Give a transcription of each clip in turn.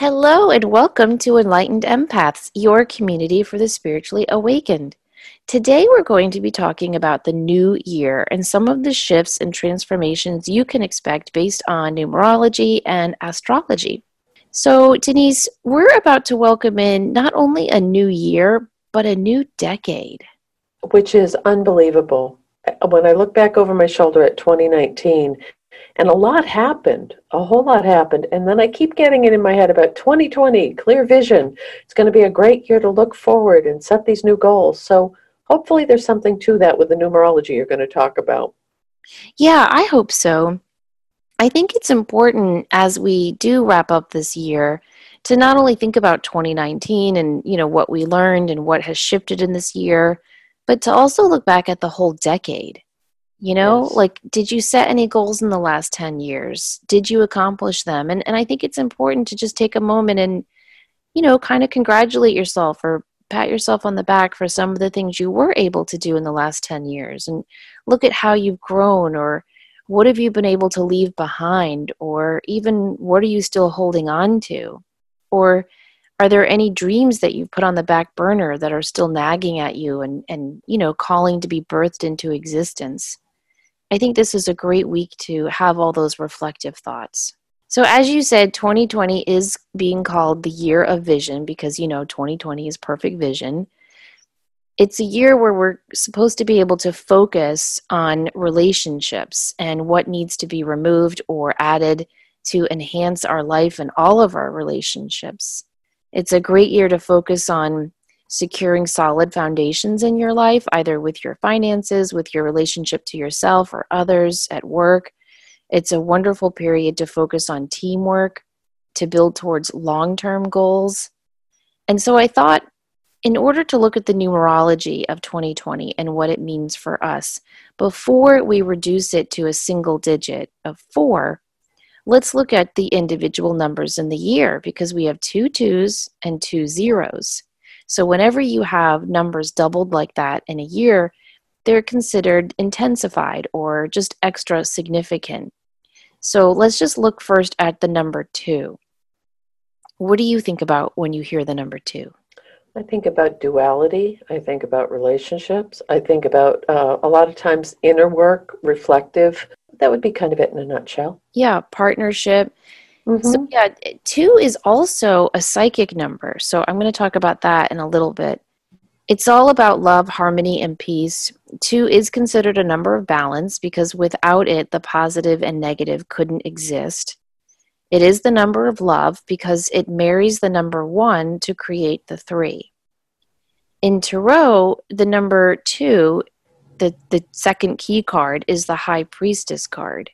Hello, and welcome to Enlightened Empaths, your community for the spiritually awakened. Today, we're going to be talking about the new year and some of the shifts and transformations you can expect based on numerology and astrology. So, Denise, we're about to welcome in not only a new year, but a new decade. Which is unbelievable. When I look back over my shoulder at 2019, and a lot happened, a whole lot happened. And then I keep getting it in my head about 2020, clear vision. It's going to be a great year to look forward and set these new goals. So hopefully there's something to that with the numerology you're going to talk about. Yeah, I hope so. I think it's important as we do wrap up this year to not only think about 2019 and you know what we learned and what has shifted in this year, but to also look back at the whole decade you know yes. like did you set any goals in the last 10 years? Did you accomplish them? And and i think it's important to just take a moment and you know kind of congratulate yourself or pat yourself on the back for some of the things you were able to do in the last 10 years. And look at how you've grown or what have you been able to leave behind or even what are you still holding on to? Or are there any dreams that you've put on the back burner that are still nagging at you and and you know calling to be birthed into existence I think this is a great week to have all those reflective thoughts. So, as you said, 2020 is being called the year of vision because, you know, 2020 is perfect vision. It's a year where we're supposed to be able to focus on relationships and what needs to be removed or added to enhance our life and all of our relationships. It's a great year to focus on securing solid foundations in your life, either with your finances, with your relationship to yourself or others at work. It's a wonderful period to focus on teamwork, to build towards long term goals. And so I thought, in order to look at the numerology of 2020 and what it means for us, before we reduce it to a single digit of four, let's look at the individual numbers in the year because we have two twos and two zeros. So, whenever you have numbers doubled like that in a year, they're considered intensified or just extra significant. So, let's just look first at the number two. What do you think about when you hear the number two? I think about duality. I think about relationships. I think about uh, a lot of times inner work, reflective. That would be kind of it in a nutshell. Yeah, partnership. Mm-hmm. So, yeah, two is also a psychic number. So, I'm going to talk about that in a little bit. It's all about love, harmony, and peace. Two is considered a number of balance because without it, the positive and negative couldn't exist. It is the number of love because it marries the number one to create the three. In Tarot, the number two, the, the second key card, is the High Priestess card.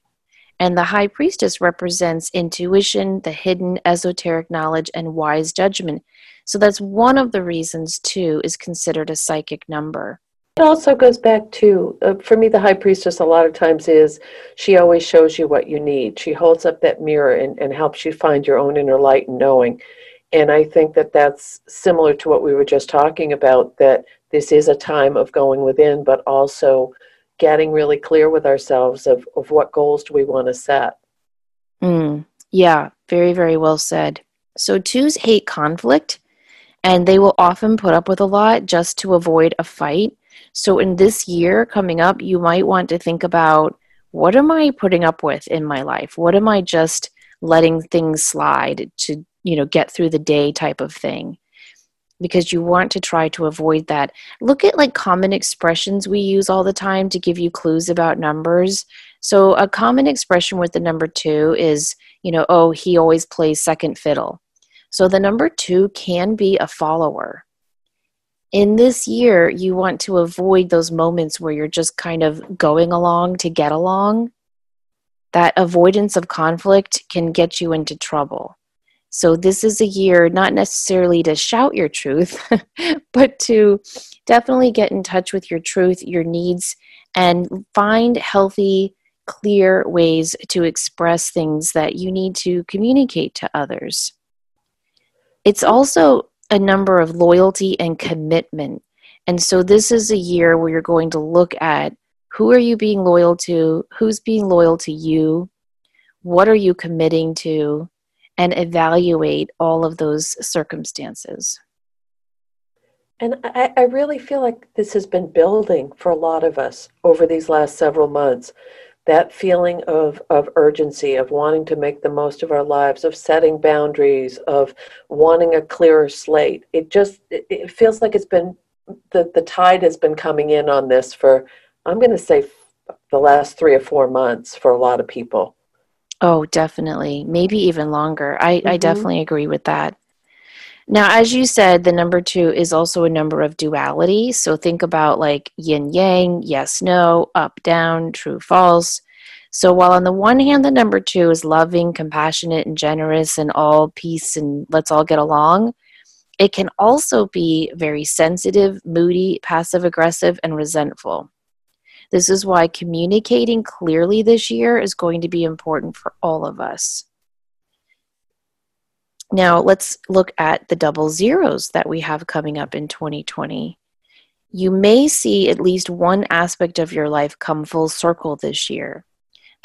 And the high priestess represents intuition, the hidden esoteric knowledge, and wise judgment. So that's one of the reasons, two, is considered a psychic number. It also goes back to, uh, for me, the high priestess a lot of times is she always shows you what you need. She holds up that mirror and, and helps you find your own inner light and knowing. And I think that that's similar to what we were just talking about, that this is a time of going within, but also getting really clear with ourselves of, of what goals do we want to set. Mm, yeah, very, very well said. So, twos hate conflict and they will often put up with a lot just to avoid a fight. So, in this year coming up, you might want to think about what am I putting up with in my life? What am I just letting things slide to, you know, get through the day type of thing? Because you want to try to avoid that. Look at like common expressions we use all the time to give you clues about numbers. So, a common expression with the number two is, you know, oh, he always plays second fiddle. So, the number two can be a follower. In this year, you want to avoid those moments where you're just kind of going along to get along. That avoidance of conflict can get you into trouble. So, this is a year not necessarily to shout your truth, but to definitely get in touch with your truth, your needs, and find healthy, clear ways to express things that you need to communicate to others. It's also a number of loyalty and commitment. And so, this is a year where you're going to look at who are you being loyal to, who's being loyal to you, what are you committing to, and evaluate all of those circumstances. And I, I, really feel like this has been building for a lot of us over these last several months. That feeling of, of urgency, of wanting to make the most of our lives, of setting boundaries, of wanting a clearer slate. It just it, it feels like it's been the, the tide has been coming in on this for, I'm going to say, the last three or four months for a lot of people. Oh, definitely. Maybe even longer. I, mm-hmm. I definitely agree with that. Now, as you said, the number two is also a number of duality. So think about like yin yang, yes, no, up, down, true, false. So while on the one hand, the number two is loving, compassionate, and generous, and all peace and let's all get along, it can also be very sensitive, moody, passive aggressive, and resentful. This is why communicating clearly this year is going to be important for all of us. Now, let's look at the double zeros that we have coming up in 2020. You may see at least one aspect of your life come full circle this year.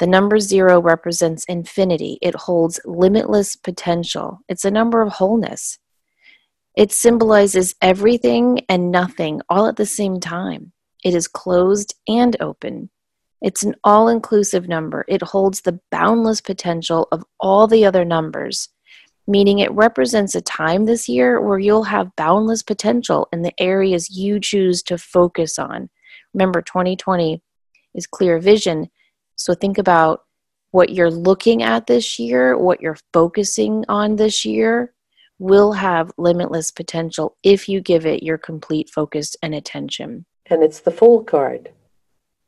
The number zero represents infinity, it holds limitless potential, it's a number of wholeness. It symbolizes everything and nothing all at the same time. It is closed and open. It's an all inclusive number. It holds the boundless potential of all the other numbers, meaning it represents a time this year where you'll have boundless potential in the areas you choose to focus on. Remember, 2020 is clear vision. So think about what you're looking at this year, what you're focusing on this year will have limitless potential if you give it your complete focus and attention and it's the Fool card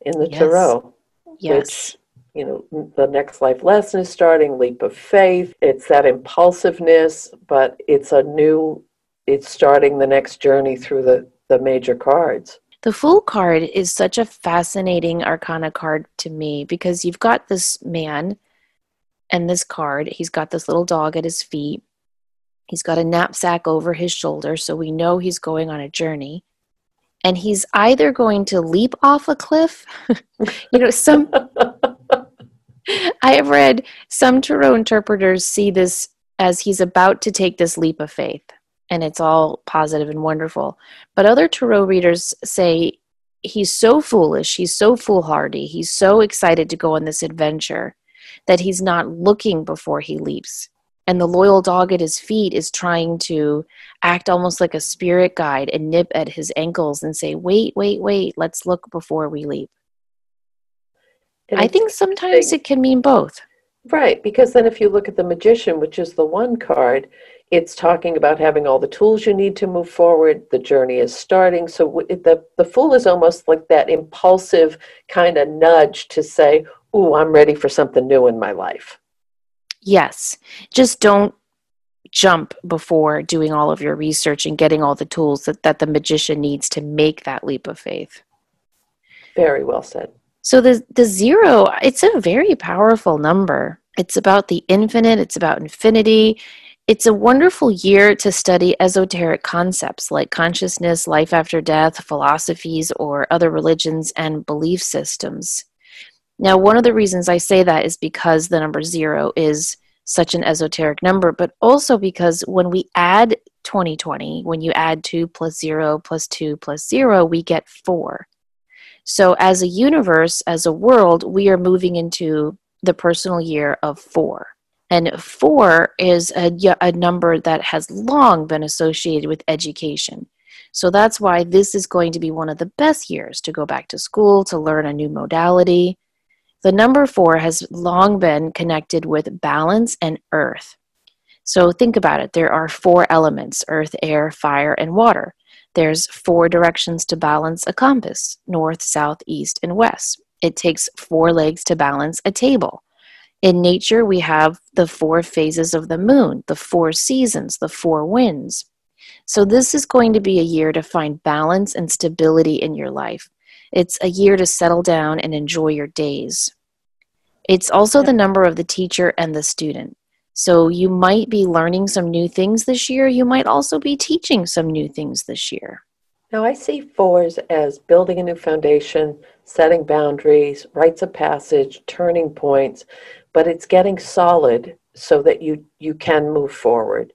in the yes. tarot. Yes. Which, you know, the next life lesson is starting, leap of faith. It's that impulsiveness, but it's a new, it's starting the next journey through the, the major cards. The Fool card is such a fascinating arcana card to me because you've got this man and this card. He's got this little dog at his feet. He's got a knapsack over his shoulder, so we know he's going on a journey and he's either going to leap off a cliff. you know, some I have read some tarot interpreters see this as he's about to take this leap of faith, and it's all positive and wonderful. But other tarot readers say he's so foolish, he's so foolhardy, he's so excited to go on this adventure that he's not looking before he leaps and the loyal dog at his feet is trying to act almost like a spirit guide and nip at his ankles and say, Wait, wait, wait, let's look before we leap. And I think sometimes it can mean both. Right, because then if you look at the magician, which is the one card, it's talking about having all the tools you need to move forward. The journey is starting. So the, the fool is almost like that impulsive kind of nudge to say, Ooh, I'm ready for something new in my life. Yes. Just don't jump before doing all of your research and getting all the tools that, that the magician needs to make that leap of faith. Very well said. So the the zero, it's a very powerful number. It's about the infinite, it's about infinity. It's a wonderful year to study esoteric concepts like consciousness, life after death, philosophies, or other religions and belief systems. Now, one of the reasons I say that is because the number zero is such an esoteric number, but also because when we add 2020, when you add 2 plus 0 plus 2 plus 0, we get 4. So, as a universe, as a world, we are moving into the personal year of 4. And 4 is a, a number that has long been associated with education. So that's why this is going to be one of the best years to go back to school, to learn a new modality, the number four has long been connected with balance and earth. So think about it there are four elements earth, air, fire, and water. There's four directions to balance a compass north, south, east, and west. It takes four legs to balance a table. In nature, we have the four phases of the moon, the four seasons, the four winds. So, this is going to be a year to find balance and stability in your life. It's a year to settle down and enjoy your days. It's also the number of the teacher and the student. So you might be learning some new things this year. You might also be teaching some new things this year. Now, I see fours as building a new foundation, setting boundaries, rites of passage, turning points, but it's getting solid so that you you can move forward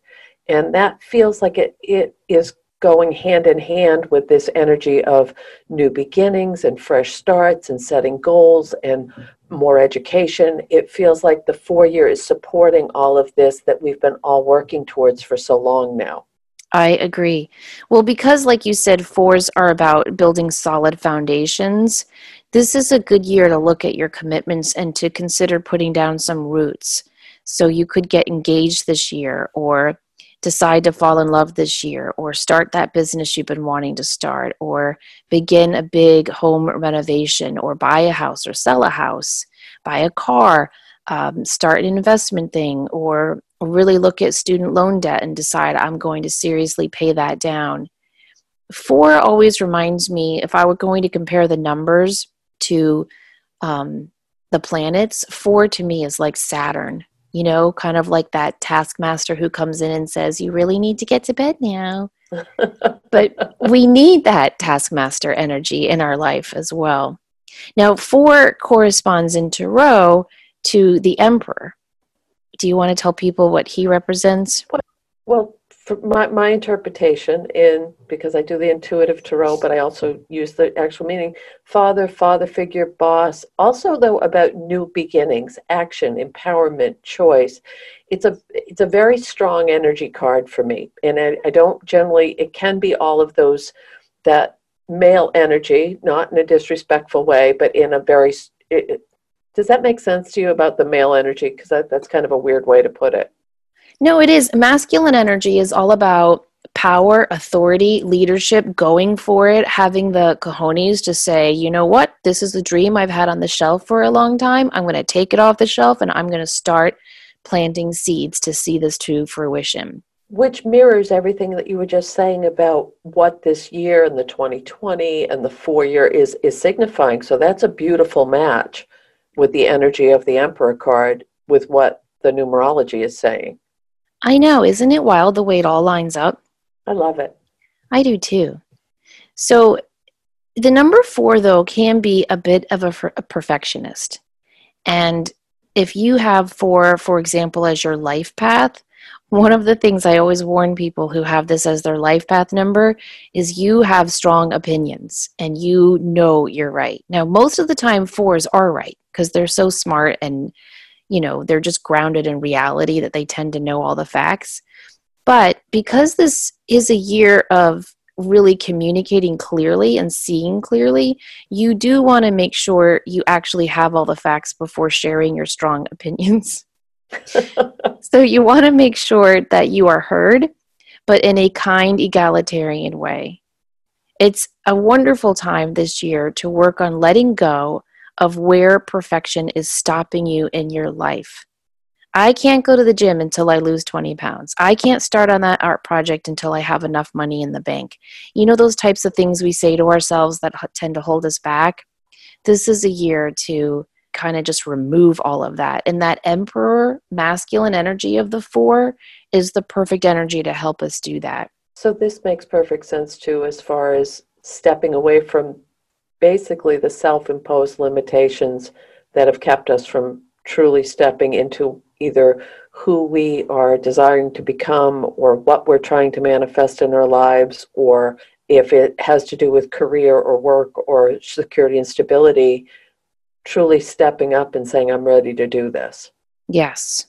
and that feels like it it is going hand in hand with this energy of new beginnings and fresh starts and setting goals and more education it feels like the four year is supporting all of this that we've been all working towards for so long now I agree. Well, because, like you said, fours are about building solid foundations, this is a good year to look at your commitments and to consider putting down some roots. So you could get engaged this year or decide to fall in love this year or start that business you've been wanting to start or begin a big home renovation or buy a house or sell a house, buy a car, um, start an investment thing or really look at student loan debt and decide I'm going to seriously pay that down. Four always reminds me if I were going to compare the numbers to um, the planets, four to me is like Saturn, you know, kind of like that taskmaster who comes in and says, You really need to get to bed now. but we need that taskmaster energy in our life as well. Now, four corresponds in Tarot to the Emperor do you want to tell people what he represents? Well, for my, my interpretation in because I do the intuitive tarot, but I also use the actual meaning father, father figure, boss. Also, though, about new beginnings, action, empowerment, choice. It's a it's a very strong energy card for me, and I, I don't generally. It can be all of those that male energy, not in a disrespectful way, but in a very it, does that make sense to you about the male energy? Because that, that's kind of a weird way to put it. No, it is. Masculine energy is all about power, authority, leadership, going for it, having the cojones to say, you know what, this is a dream I've had on the shelf for a long time. I'm going to take it off the shelf and I'm going to start planting seeds to see this to fruition. Which mirrors everything that you were just saying about what this year and the 2020 and the four year is is signifying. So that's a beautiful match with the energy of the Emperor card with what the numerology is saying. I know. Isn't it wild the way it all lines up? I love it. I do too. So, the number four, though, can be a bit of a, a perfectionist. And if you have four, for example, as your life path, one of the things I always warn people who have this as their life path number is you have strong opinions and you know you're right. Now, most of the time, fours are right because they're so smart and, you know, they're just grounded in reality that they tend to know all the facts. But because this is a year of really communicating clearly and seeing clearly, you do want to make sure you actually have all the facts before sharing your strong opinions. so you want to make sure that you are heard, but in a kind, egalitarian way. It's a wonderful time this year to work on letting go of where perfection is stopping you in your life. I can't go to the gym until I lose 20 pounds. I can't start on that art project until I have enough money in the bank. You know, those types of things we say to ourselves that tend to hold us back? This is a year to kind of just remove all of that. And that emperor masculine energy of the four is the perfect energy to help us do that. So this makes perfect sense too, as far as stepping away from basically the self imposed limitations that have kept us from truly stepping into either who we are desiring to become or what we're trying to manifest in our lives or if it has to do with career or work or security and stability truly stepping up and saying, I'm ready to do this. Yes,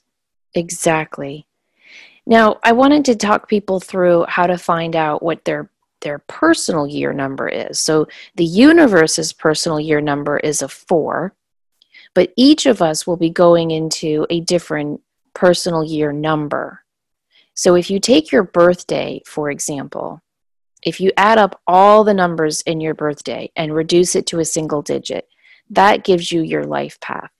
exactly. Now, I wanted to talk people through how to find out what their their personal year number is. So the universe's personal year number is a 4, but each of us will be going into a different personal year number. So if you take your birthday, for example, if you add up all the numbers in your birthday and reduce it to a single digit, that gives you your life path.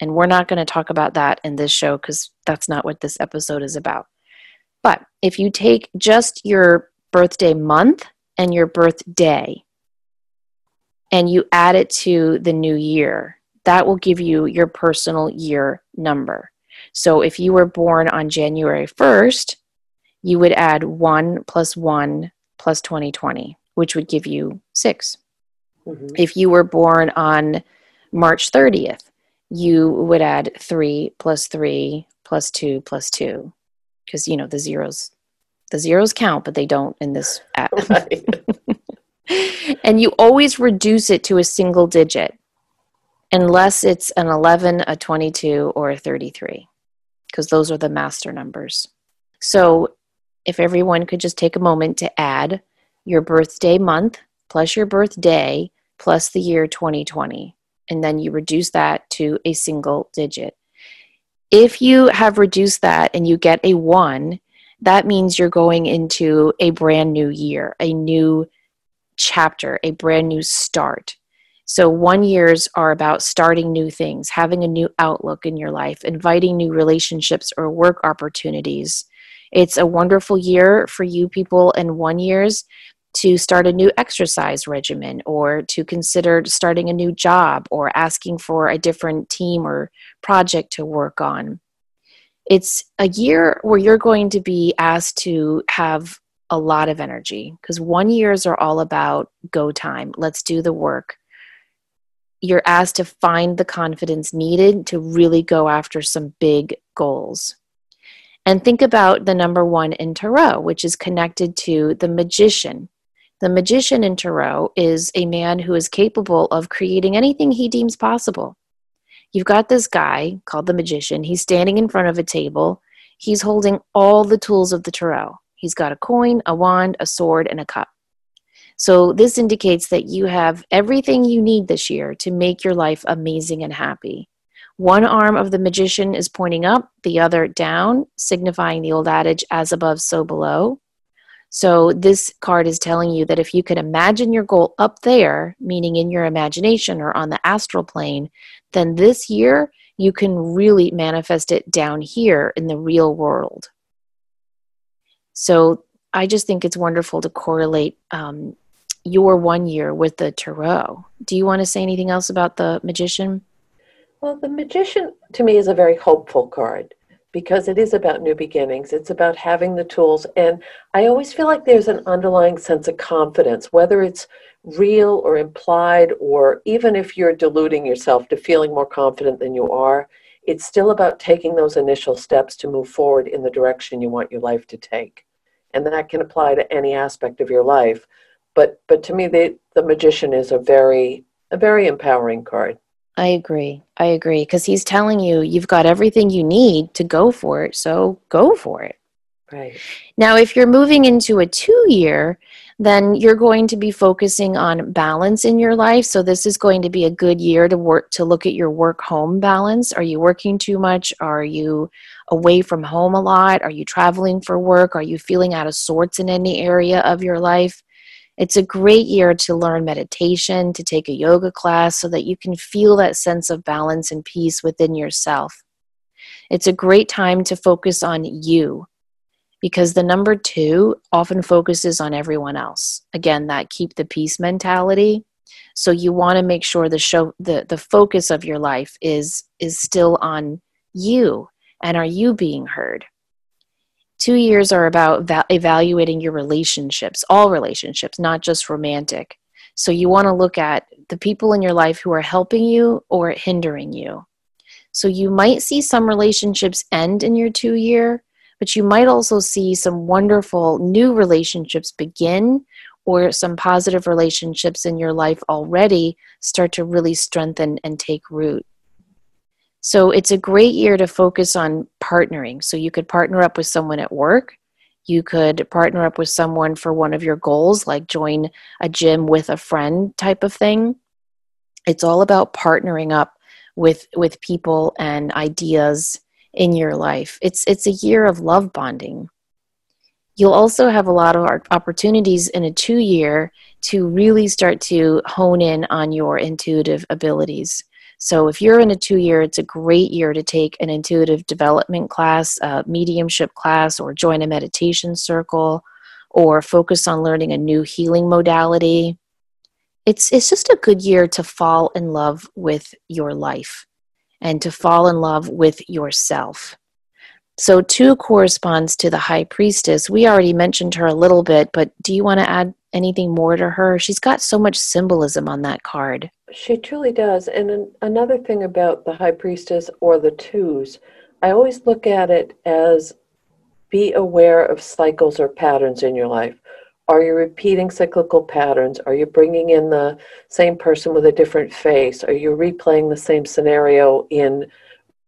And we're not going to talk about that in this show because that's not what this episode is about. But if you take just your birthday month and your birthday and you add it to the new year, that will give you your personal year number. So if you were born on January 1st, you would add 1 plus 1 plus 2020, which would give you 6. Mm-hmm. If you were born on March 30th, you would add 3 plus 3 plus 2 plus 2 because you know the zeros the zeros count but they don't in this app. And you always reduce it to a single digit unless it's an 11 a 22 or a 33 because those are the master numbers. So if everyone could just take a moment to add your birthday month plus your birthday plus the year 2020 and then you reduce that to a single digit. If you have reduced that and you get a 1 that means you're going into a brand new year, a new chapter, a brand new start. So, one years are about starting new things, having a new outlook in your life, inviting new relationships or work opportunities. It's a wonderful year for you people in one years to start a new exercise regimen or to consider starting a new job or asking for a different team or project to work on it's a year where you're going to be asked to have a lot of energy because one years are all about go time. Let's do the work. You're asked to find the confidence needed to really go after some big goals. And think about the number one in Tarot, which is connected to the magician. The magician in Tarot is a man who is capable of creating anything he deems possible. You've got this guy called the magician. He's standing in front of a table. He's holding all the tools of the tarot. He's got a coin, a wand, a sword, and a cup. So, this indicates that you have everything you need this year to make your life amazing and happy. One arm of the magician is pointing up, the other down, signifying the old adage, as above, so below. So, this card is telling you that if you can imagine your goal up there, meaning in your imagination or on the astral plane, then this year you can really manifest it down here in the real world. So I just think it's wonderful to correlate um, your one year with the tarot. Do you want to say anything else about the magician? Well, the magician to me is a very hopeful card because it is about new beginnings. It's about having the tools. And I always feel like there's an underlying sense of confidence, whether it's real or implied, or even if you're deluding yourself to feeling more confident than you are, it's still about taking those initial steps to move forward in the direction you want your life to take. And that can apply to any aspect of your life. But but to me the, the magician is a very a very empowering card. I agree. I agree because he's telling you you've got everything you need to go for it, so go for it. Right. Now, if you're moving into a two year, then you're going to be focusing on balance in your life. So this is going to be a good year to work to look at your work home balance. Are you working too much? Are you away from home a lot? Are you traveling for work? Are you feeling out of sorts in any area of your life? It's a great year to learn meditation, to take a yoga class so that you can feel that sense of balance and peace within yourself. It's a great time to focus on you because the number two often focuses on everyone else. Again, that keep the peace mentality. So you want to make sure the show the, the focus of your life is is still on you and are you being heard? Two years are about va- evaluating your relationships, all relationships, not just romantic. So you want to look at the people in your life who are helping you or hindering you. So you might see some relationships end in your two year, but you might also see some wonderful new relationships begin or some positive relationships in your life already start to really strengthen and take root. So it's a great year to focus on partnering. So you could partner up with someone at work. You could partner up with someone for one of your goals, like join a gym with a friend type of thing. It's all about partnering up with with people and ideas in your life. It's it's a year of love bonding. You'll also have a lot of opportunities in a 2 year to really start to hone in on your intuitive abilities. So if you're in a 2 year, it's a great year to take an intuitive development class, a mediumship class or join a meditation circle or focus on learning a new healing modality. It's it's just a good year to fall in love with your life and to fall in love with yourself. So, two corresponds to the high priestess. We already mentioned her a little bit, but do you want to add anything more to her? She's got so much symbolism on that card. She truly does. And an, another thing about the high priestess or the twos, I always look at it as be aware of cycles or patterns in your life. Are you repeating cyclical patterns? Are you bringing in the same person with a different face? Are you replaying the same scenario in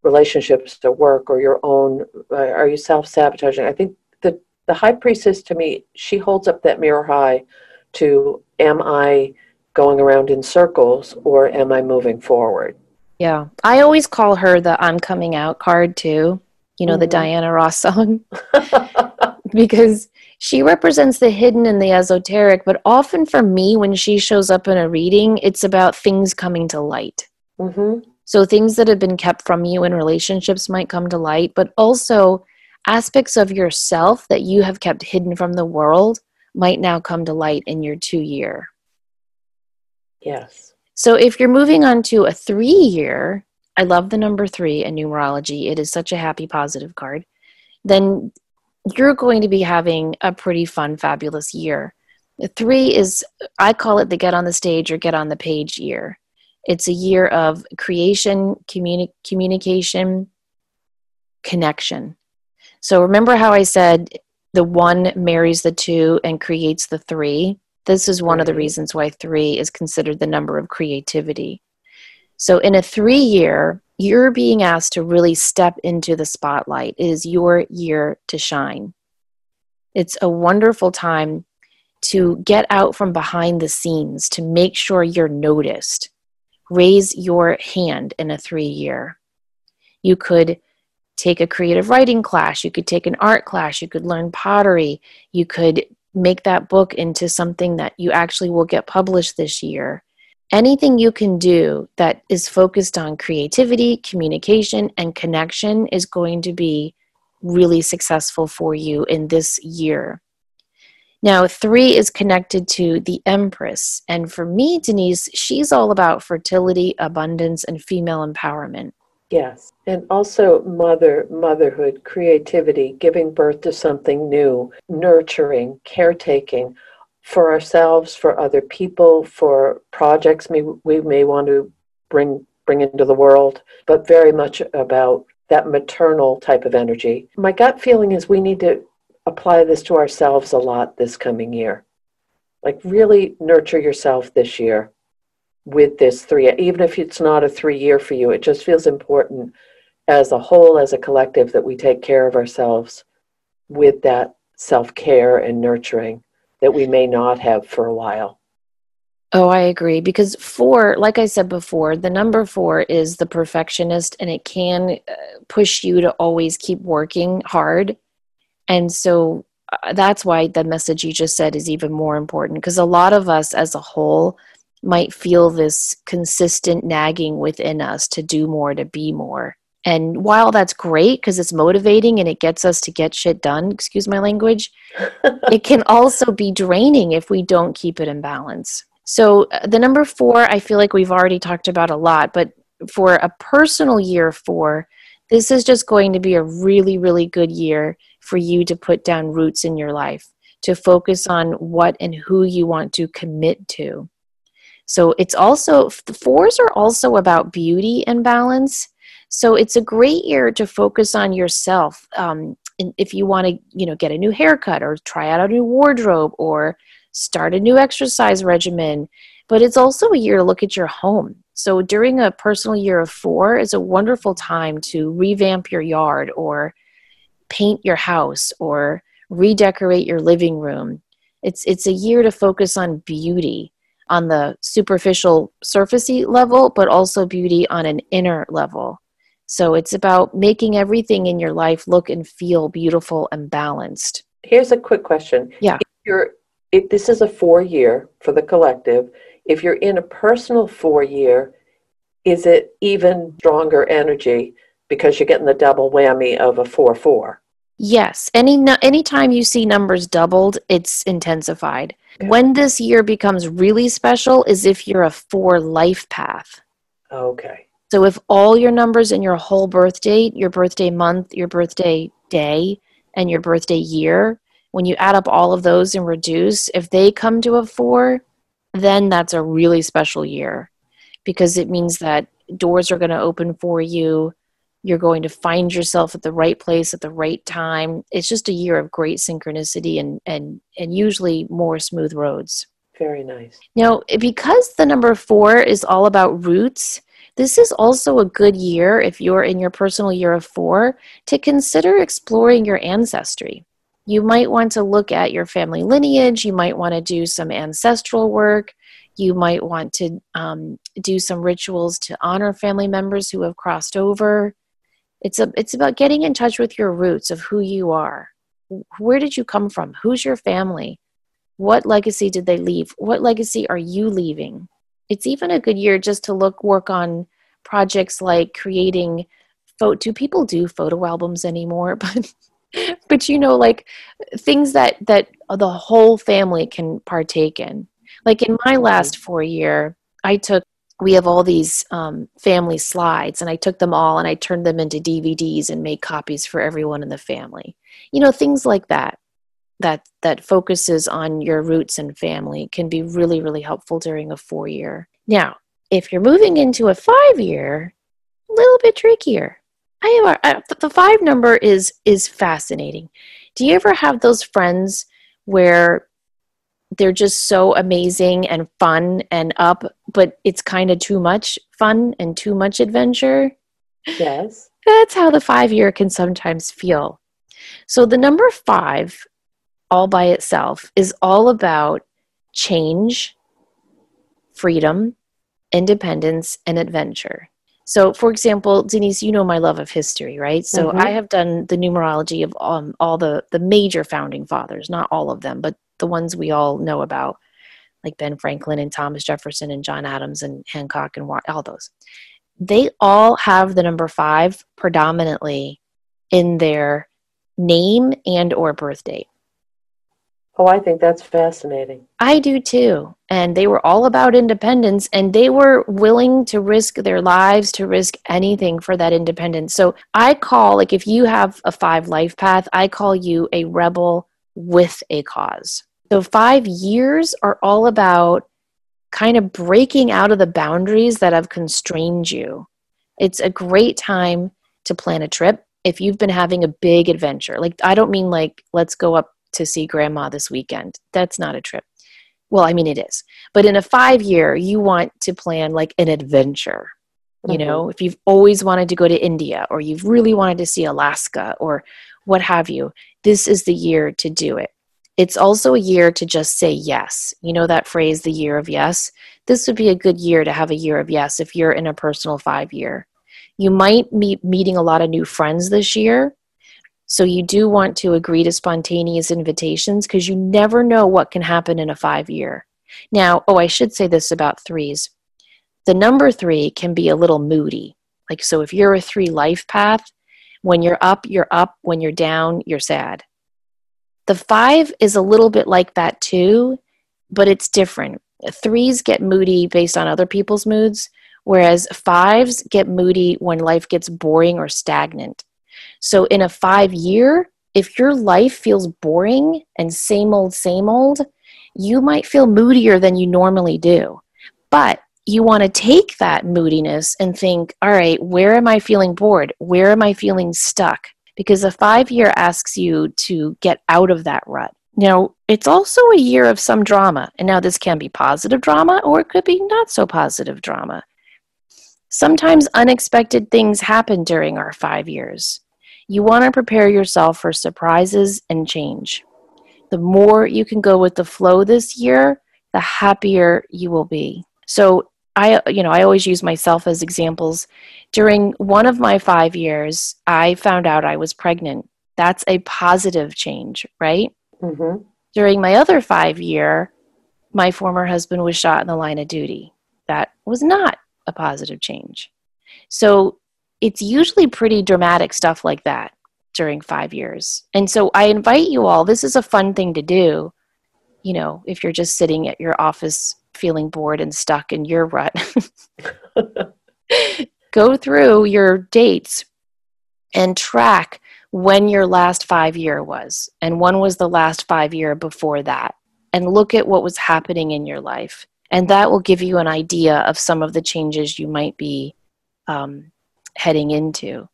relationships to work or your own? Uh, are you self sabotaging? I think the, the high priestess to me, she holds up that mirror high to am I going around in circles or am I moving forward? Yeah. I always call her the I'm coming out card too. You know, mm-hmm. the Diana Ross song. because she represents the hidden and the esoteric, but often for me, when she shows up in a reading, it's about things coming to light. Mm-hmm. So things that have been kept from you in relationships might come to light, but also aspects of yourself that you have kept hidden from the world might now come to light in your two year. Yes. So if you're moving on to a three year, I love the number three in numerology. It is such a happy, positive card. Then you're going to be having a pretty fun, fabulous year. Three is, I call it the get on the stage or get on the page year. It's a year of creation, communi- communication, connection. So remember how I said the one marries the two and creates the three? This is one of the reasons why three is considered the number of creativity. So in a three year, you're being asked to really step into the spotlight. It is your year to shine. It's a wonderful time to get out from behind the scenes to make sure you're noticed. Raise your hand in a three year. You could take a creative writing class, you could take an art class, you could learn pottery, you could make that book into something that you actually will get published this year anything you can do that is focused on creativity, communication, and connection is going to be really successful for you in this year. Now, three is connected to the Empress. And for me, Denise, she's all about fertility, abundance, and female empowerment. Yes. And also mother, motherhood, creativity, giving birth to something new, nurturing, caretaking, for ourselves, for other people, for projects we, we may want to bring bring into the world, but very much about that maternal type of energy. My gut feeling is we need to apply this to ourselves a lot this coming year. Like really nurture yourself this year with this three, even if it's not a three year for you, it just feels important as a whole, as a collective, that we take care of ourselves with that self care and nurturing that we may not have for a while. Oh, I agree. Because four, like I said before, the number four is the perfectionist and it can uh, push you to always keep working hard. And so uh, that's why the message you just said is even more important because a lot of us as a whole might feel this consistent nagging within us to do more, to be more. And while that's great because it's motivating and it gets us to get shit done, excuse my language, it can also be draining if we don't keep it in balance. So, uh, the number four, I feel like we've already talked about a lot, but for a personal year four, this is just going to be a really, really good year for you to put down roots in your life, to focus on what and who you want to commit to. So, it's also, the fours are also about beauty and balance so it's a great year to focus on yourself. Um, if you want to, you know, get a new haircut or try out a new wardrobe or start a new exercise regimen, but it's also a year to look at your home. So during a personal year of four is a wonderful time to revamp your yard or paint your house or redecorate your living room. It's it's a year to focus on beauty on the superficial surfacey level, but also beauty on an inner level. So it's about making everything in your life look and feel beautiful and balanced. Here's a quick question. Yeah. If you're if this is a four year for the collective, if you're in a personal four year, is it even stronger energy because you're getting the double whammy of a four four? Yes. Any anytime you see numbers doubled, it's intensified. Okay. When this year becomes really special is if you're a four life path. Okay. So if all your numbers in your whole birth date, your birthday month, your birthday day, and your birthday year, when you add up all of those and reduce, if they come to a four, then that's a really special year because it means that doors are going to open for you. You're going to find yourself at the right place at the right time. It's just a year of great synchronicity and and and usually more smooth roads. Very nice. Now, because the number 4 is all about roots, this is also a good year if you're in your personal year of 4 to consider exploring your ancestry. You might want to look at your family lineage, you might want to do some ancestral work, you might want to um, do some rituals to honor family members who have crossed over. It's, a, it's about getting in touch with your roots of who you are. Where did you come from? Who's your family? What legacy did they leave? What legacy are you leaving? It's even a good year just to look work on projects like creating photo do people do photo albums anymore? But but you know like things that that the whole family can partake in. Like in my last four year, I took we have all these um, family slides and i took them all and i turned them into dvds and made copies for everyone in the family. You know things like that that that focuses on your roots and family can be really really helpful during a four year. Now if you're moving into a five year a little bit trickier i have a, the five number is is fascinating do you ever have those friends where they're just so amazing and fun and up, but it's kind of too much fun and too much adventure. Yes. That's how the five year can sometimes feel. So the number five, all by itself, is all about change, freedom, independence, and adventure. So, for example, Denise, you know my love of history, right? So, mm-hmm. I have done the numerology of um, all the the major founding fathers, not all of them, but the ones we all know about, like Ben Franklin and Thomas Jefferson and John Adams and Hancock and all those. They all have the number five predominantly in their name and or birth date. Oh, I think that's fascinating. I do too. And they were all about independence and they were willing to risk their lives, to risk anything for that independence. So I call, like, if you have a five life path, I call you a rebel with a cause. So, five years are all about kind of breaking out of the boundaries that have constrained you. It's a great time to plan a trip if you've been having a big adventure. Like, I don't mean like, let's go up to see grandma this weekend. That's not a trip. Well, I mean, it is. But in a five year, you want to plan like an adventure. You mm-hmm. know, if you've always wanted to go to India or you've really wanted to see Alaska or what have you, this is the year to do it. It's also a year to just say yes. You know that phrase, the year of yes? This would be a good year to have a year of yes if you're in a personal five year. You might be meeting a lot of new friends this year. So you do want to agree to spontaneous invitations because you never know what can happen in a five year. Now, oh, I should say this about threes. The number three can be a little moody. Like, so if you're a three life path, when you're up, you're up. When you're down, you're sad. The five is a little bit like that too, but it's different. Threes get moody based on other people's moods, whereas fives get moody when life gets boring or stagnant. So, in a five year, if your life feels boring and same old, same old, you might feel moodier than you normally do. But you want to take that moodiness and think, all right, where am I feeling bored? Where am I feeling stuck? because a five year asks you to get out of that rut. Now, it's also a year of some drama. And now this can be positive drama or it could be not so positive drama. Sometimes unexpected things happen during our five years. You want to prepare yourself for surprises and change. The more you can go with the flow this year, the happier you will be. So, I, you know, I always use myself as examples. During one of my five years, I found out I was pregnant. That's a positive change, right? Mm-hmm. During my other five year, my former husband was shot in the line of duty. That was not a positive change. So it's usually pretty dramatic stuff like that during five years. And so I invite you all, this is a fun thing to do. You know, if you're just sitting at your office feeling bored and stuck in your rut. Go through your dates and track when your last five year was and when was the last five year before that and look at what was happening in your life and that will give you an idea of some of the changes you might be um, heading into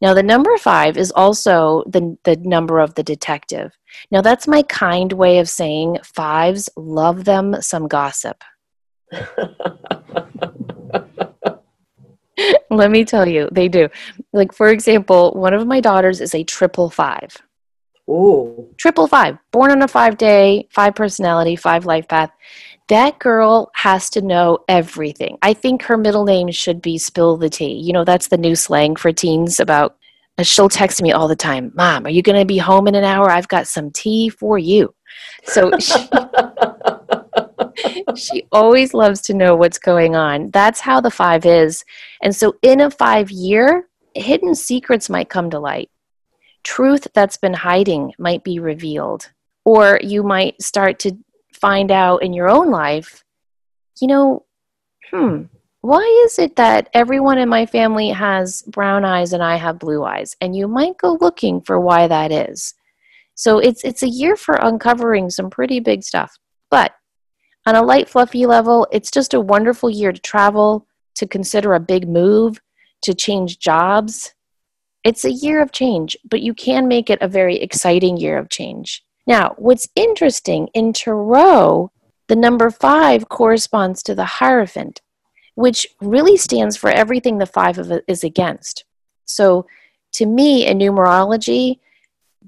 Now, the number five is also the, the number of the detective. Now, that's my kind way of saying fives love them some gossip. Let me tell you, they do. Like, for example, one of my daughters is a triple five. Ooh. Triple five, born on a five day, five personality, five life path. That girl has to know everything. I think her middle name should be Spill the Tea. You know, that's the new slang for teens about. Uh, she'll text me all the time, Mom, are you going to be home in an hour? I've got some tea for you. So she, she always loves to know what's going on. That's how the five is. And so, in a five year, hidden secrets might come to light. Truth that's been hiding might be revealed. Or you might start to find out in your own life, you know, hmm, why is it that everyone in my family has brown eyes and I have blue eyes? And you might go looking for why that is. So it's it's a year for uncovering some pretty big stuff. But on a light, fluffy level, it's just a wonderful year to travel, to consider a big move, to change jobs. It's a year of change, but you can make it a very exciting year of change. Now, what's interesting in Tarot, the number five corresponds to the Hierophant, which really stands for everything the five of it is against. So, to me, in numerology,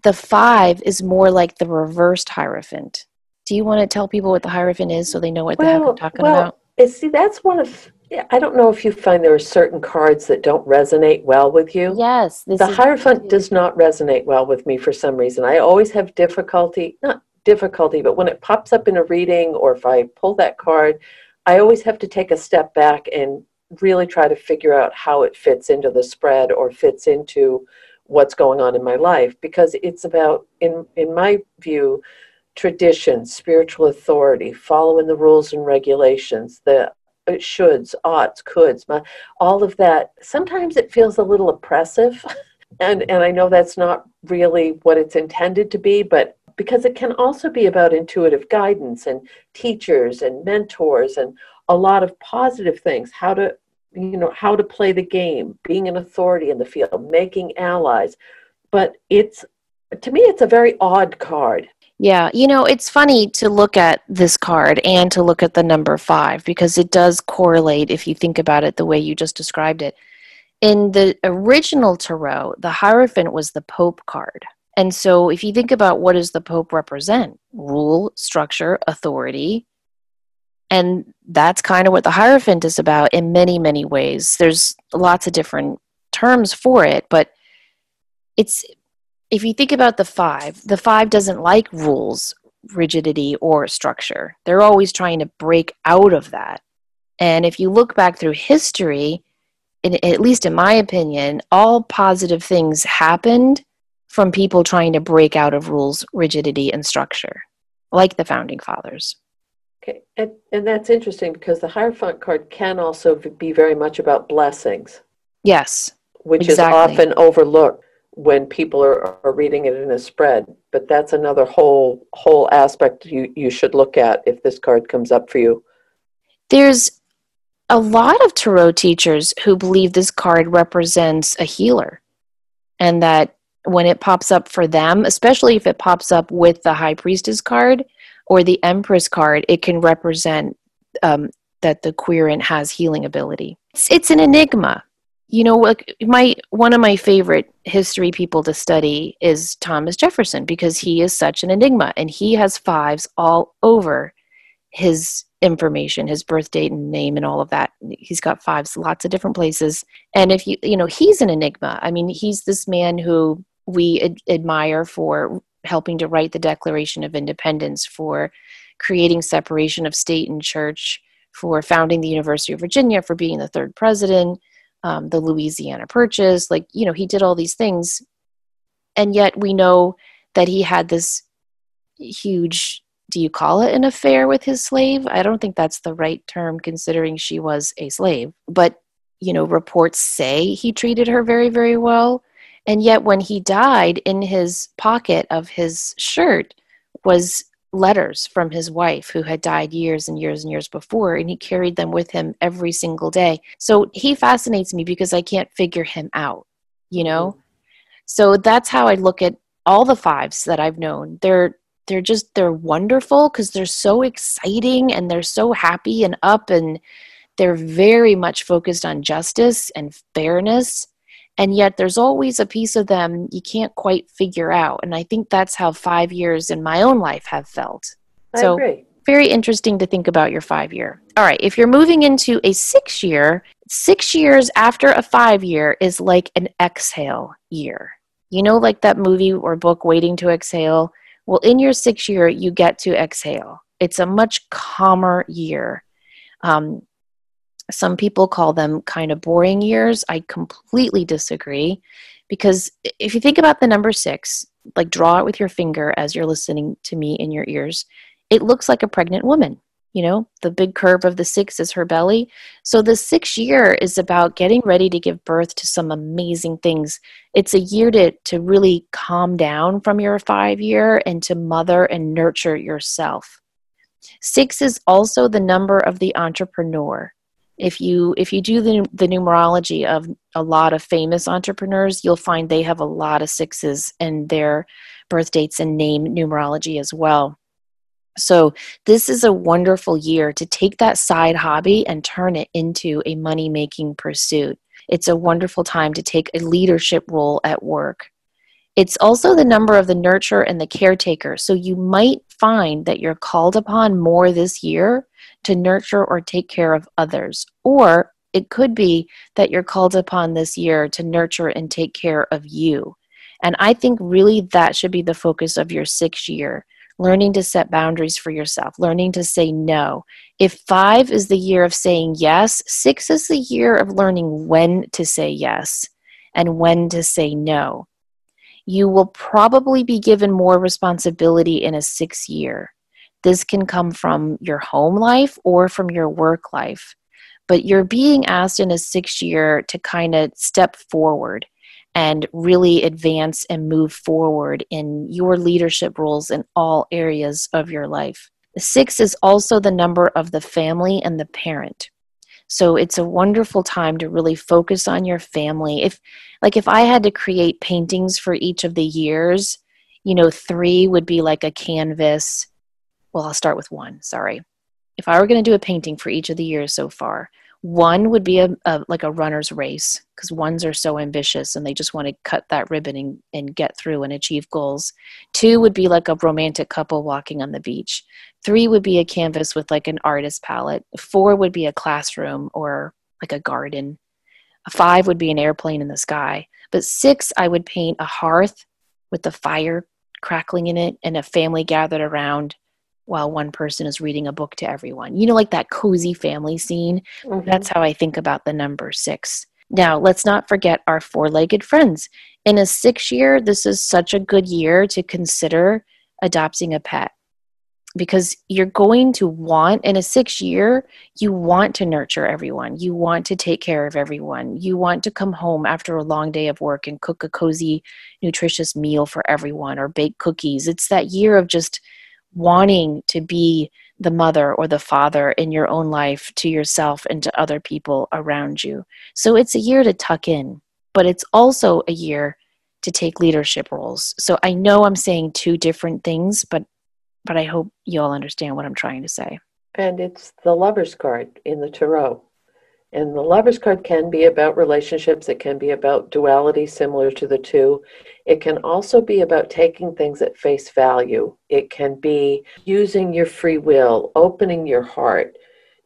the five is more like the reversed Hierophant. Do you want to tell people what the Hierophant is so they know what well, the heck I'm talking well, about? Eh, see, that's one of I don't know if you find there are certain cards that don't resonate well with you. Yes. the Hierophant does not resonate well with me for some reason. I always have difficulty, not difficulty, but when it pops up in a reading or if I pull that card, I always have to take a step back and really try to figure out how it fits into the spread or fits into what's going on in my life because it's about in in my view tradition spiritual authority following the rules and regulations the Uh, shoulds, oughts, coulds, all of that. Sometimes it feels a little oppressive, and and I know that's not really what it's intended to be, but because it can also be about intuitive guidance and teachers and mentors and a lot of positive things, how to you know how to play the game, being an authority in the field, making allies. But it's to me, it's a very odd card. Yeah, you know, it's funny to look at this card and to look at the number five because it does correlate if you think about it the way you just described it. In the original Tarot, the Hierophant was the Pope card. And so if you think about what does the Pope represent? Rule, structure, authority. And that's kind of what the Hierophant is about in many, many ways. There's lots of different terms for it, but it's if you think about the five, the five doesn't like rules, rigidity, or structure. They're always trying to break out of that. And if you look back through history, in, at least in my opinion, all positive things happened from people trying to break out of rules, rigidity, and structure, like the founding fathers. Okay, and, and that's interesting because the Hierophant card can also be very much about blessings. Yes. Which exactly. is often overlooked when people are, are reading it in a spread but that's another whole whole aspect you you should look at if this card comes up for you. There's a lot of tarot teachers who believe this card represents a healer and that when it pops up for them especially if it pops up with the high priestess card or the empress card it can represent um, that the querent has healing ability. It's, it's an enigma you know like my one of my favorite history people to study is thomas jefferson because he is such an enigma and he has fives all over his information his birth date and name and all of that. He's got fives lots of different places. And if you you know he's an enigma. I mean he's this man who we ad- admire for helping to write the declaration of independence for creating separation of state and church for founding the university of virginia for being the third president um, the Louisiana Purchase. Like, you know, he did all these things. And yet we know that he had this huge, do you call it an affair with his slave? I don't think that's the right term considering she was a slave. But, you know, reports say he treated her very, very well. And yet when he died, in his pocket of his shirt was letters from his wife who had died years and years and years before, and he carried them with him every single day. So he fascinates me because I can't figure him out. you know? Mm-hmm. So that's how I look at all the fives that I've known. They're they're just they're wonderful because they're so exciting and they're so happy and up and they're very much focused on justice and fairness and yet there's always a piece of them you can't quite figure out. And i think that's how five years in my own life have felt. I so agree. very interesting to think about your five year. All right if you're moving into a six year six years after a five year is like an exhale year. You know like that movie or book waiting to exhale? Well in your six year you get to exhale. It's a much calmer year. Um, some people call them kind of boring years. I completely disagree because if you think about the number six, like draw it with your finger as you're listening to me in your ears, it looks like a pregnant woman. You know, the big curve of the six is her belly. So the six year is about getting ready to give birth to some amazing things. It's a year to, to really calm down from your five year and to mother and nurture yourself. Six is also the number of the entrepreneur if you if you do the, the numerology of a lot of famous entrepreneurs you'll find they have a lot of sixes in their birth dates and name numerology as well. So this is a wonderful year to take that side hobby and turn it into a money making pursuit. It's a wonderful time to take a leadership role at work. It's also the number of the nurturer and the caretaker. So you might find that you're called upon more this year to nurture or take care of others. Or it could be that you're called upon this year to nurture and take care of you. And I think really that should be the focus of your sixth year learning to set boundaries for yourself, learning to say no. If five is the year of saying yes, six is the year of learning when to say yes and when to say no. You will probably be given more responsibility in a six year. This can come from your home life or from your work life. But you're being asked in a six year to kind of step forward and really advance and move forward in your leadership roles in all areas of your life. Six is also the number of the family and the parent. So it's a wonderful time to really focus on your family. If like if I had to create paintings for each of the years, you know, 3 would be like a canvas, well, I'll start with one, sorry. If I were going to do a painting for each of the years so far, one would be a, a like a runner's race because ones are so ambitious and they just want to cut that ribbon and, and get through and achieve goals. Two would be like a romantic couple walking on the beach. Three would be a canvas with like an artist palette. Four would be a classroom or like a garden. Five would be an airplane in the sky. But six, I would paint a hearth with the fire crackling in it and a family gathered around while one person is reading a book to everyone. You know, like that cozy family scene. Mm-hmm. That's how I think about the number six. Now, let's not forget our four legged friends. In a six year, this is such a good year to consider adopting a pet because you're going to want, in a six year, you want to nurture everyone. You want to take care of everyone. You want to come home after a long day of work and cook a cozy, nutritious meal for everyone or bake cookies. It's that year of just wanting to be the mother or the father in your own life to yourself and to other people around you. So it's a year to tuck in, but it's also a year to take leadership roles. So I know I'm saying two different things, but but I hope you all understand what I'm trying to say. And it's the lover's card in the tarot. And the lover's card can be about relationships, it can be about duality, similar to the two. It can also be about taking things at face value. It can be using your free will, opening your heart,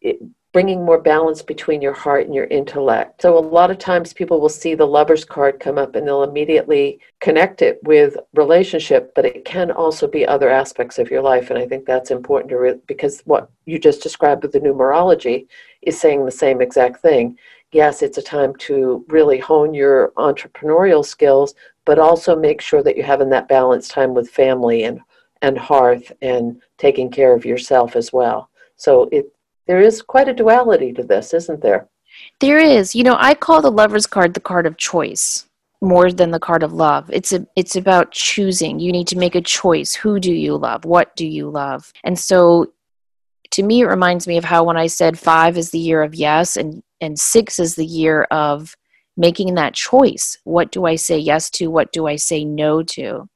it, bringing more balance between your heart and your intellect. So, a lot of times people will see the lover's card come up and they'll immediately connect it with relationship, but it can also be other aspects of your life. And I think that's important to re- because what you just described with the numerology is saying the same exact thing. Yes, it's a time to really hone your entrepreneurial skills, but also make sure that you're having that balanced time with family and and hearth and taking care of yourself as well. So it there is quite a duality to this, isn't there? There is. You know, I call the lover's card the card of choice more than the card of love. It's a it's about choosing. You need to make a choice. Who do you love? What do you love? And so to me it reminds me of how when I said 5 is the year of yes and and 6 is the year of making that choice. What do I say yes to? What do I say no to?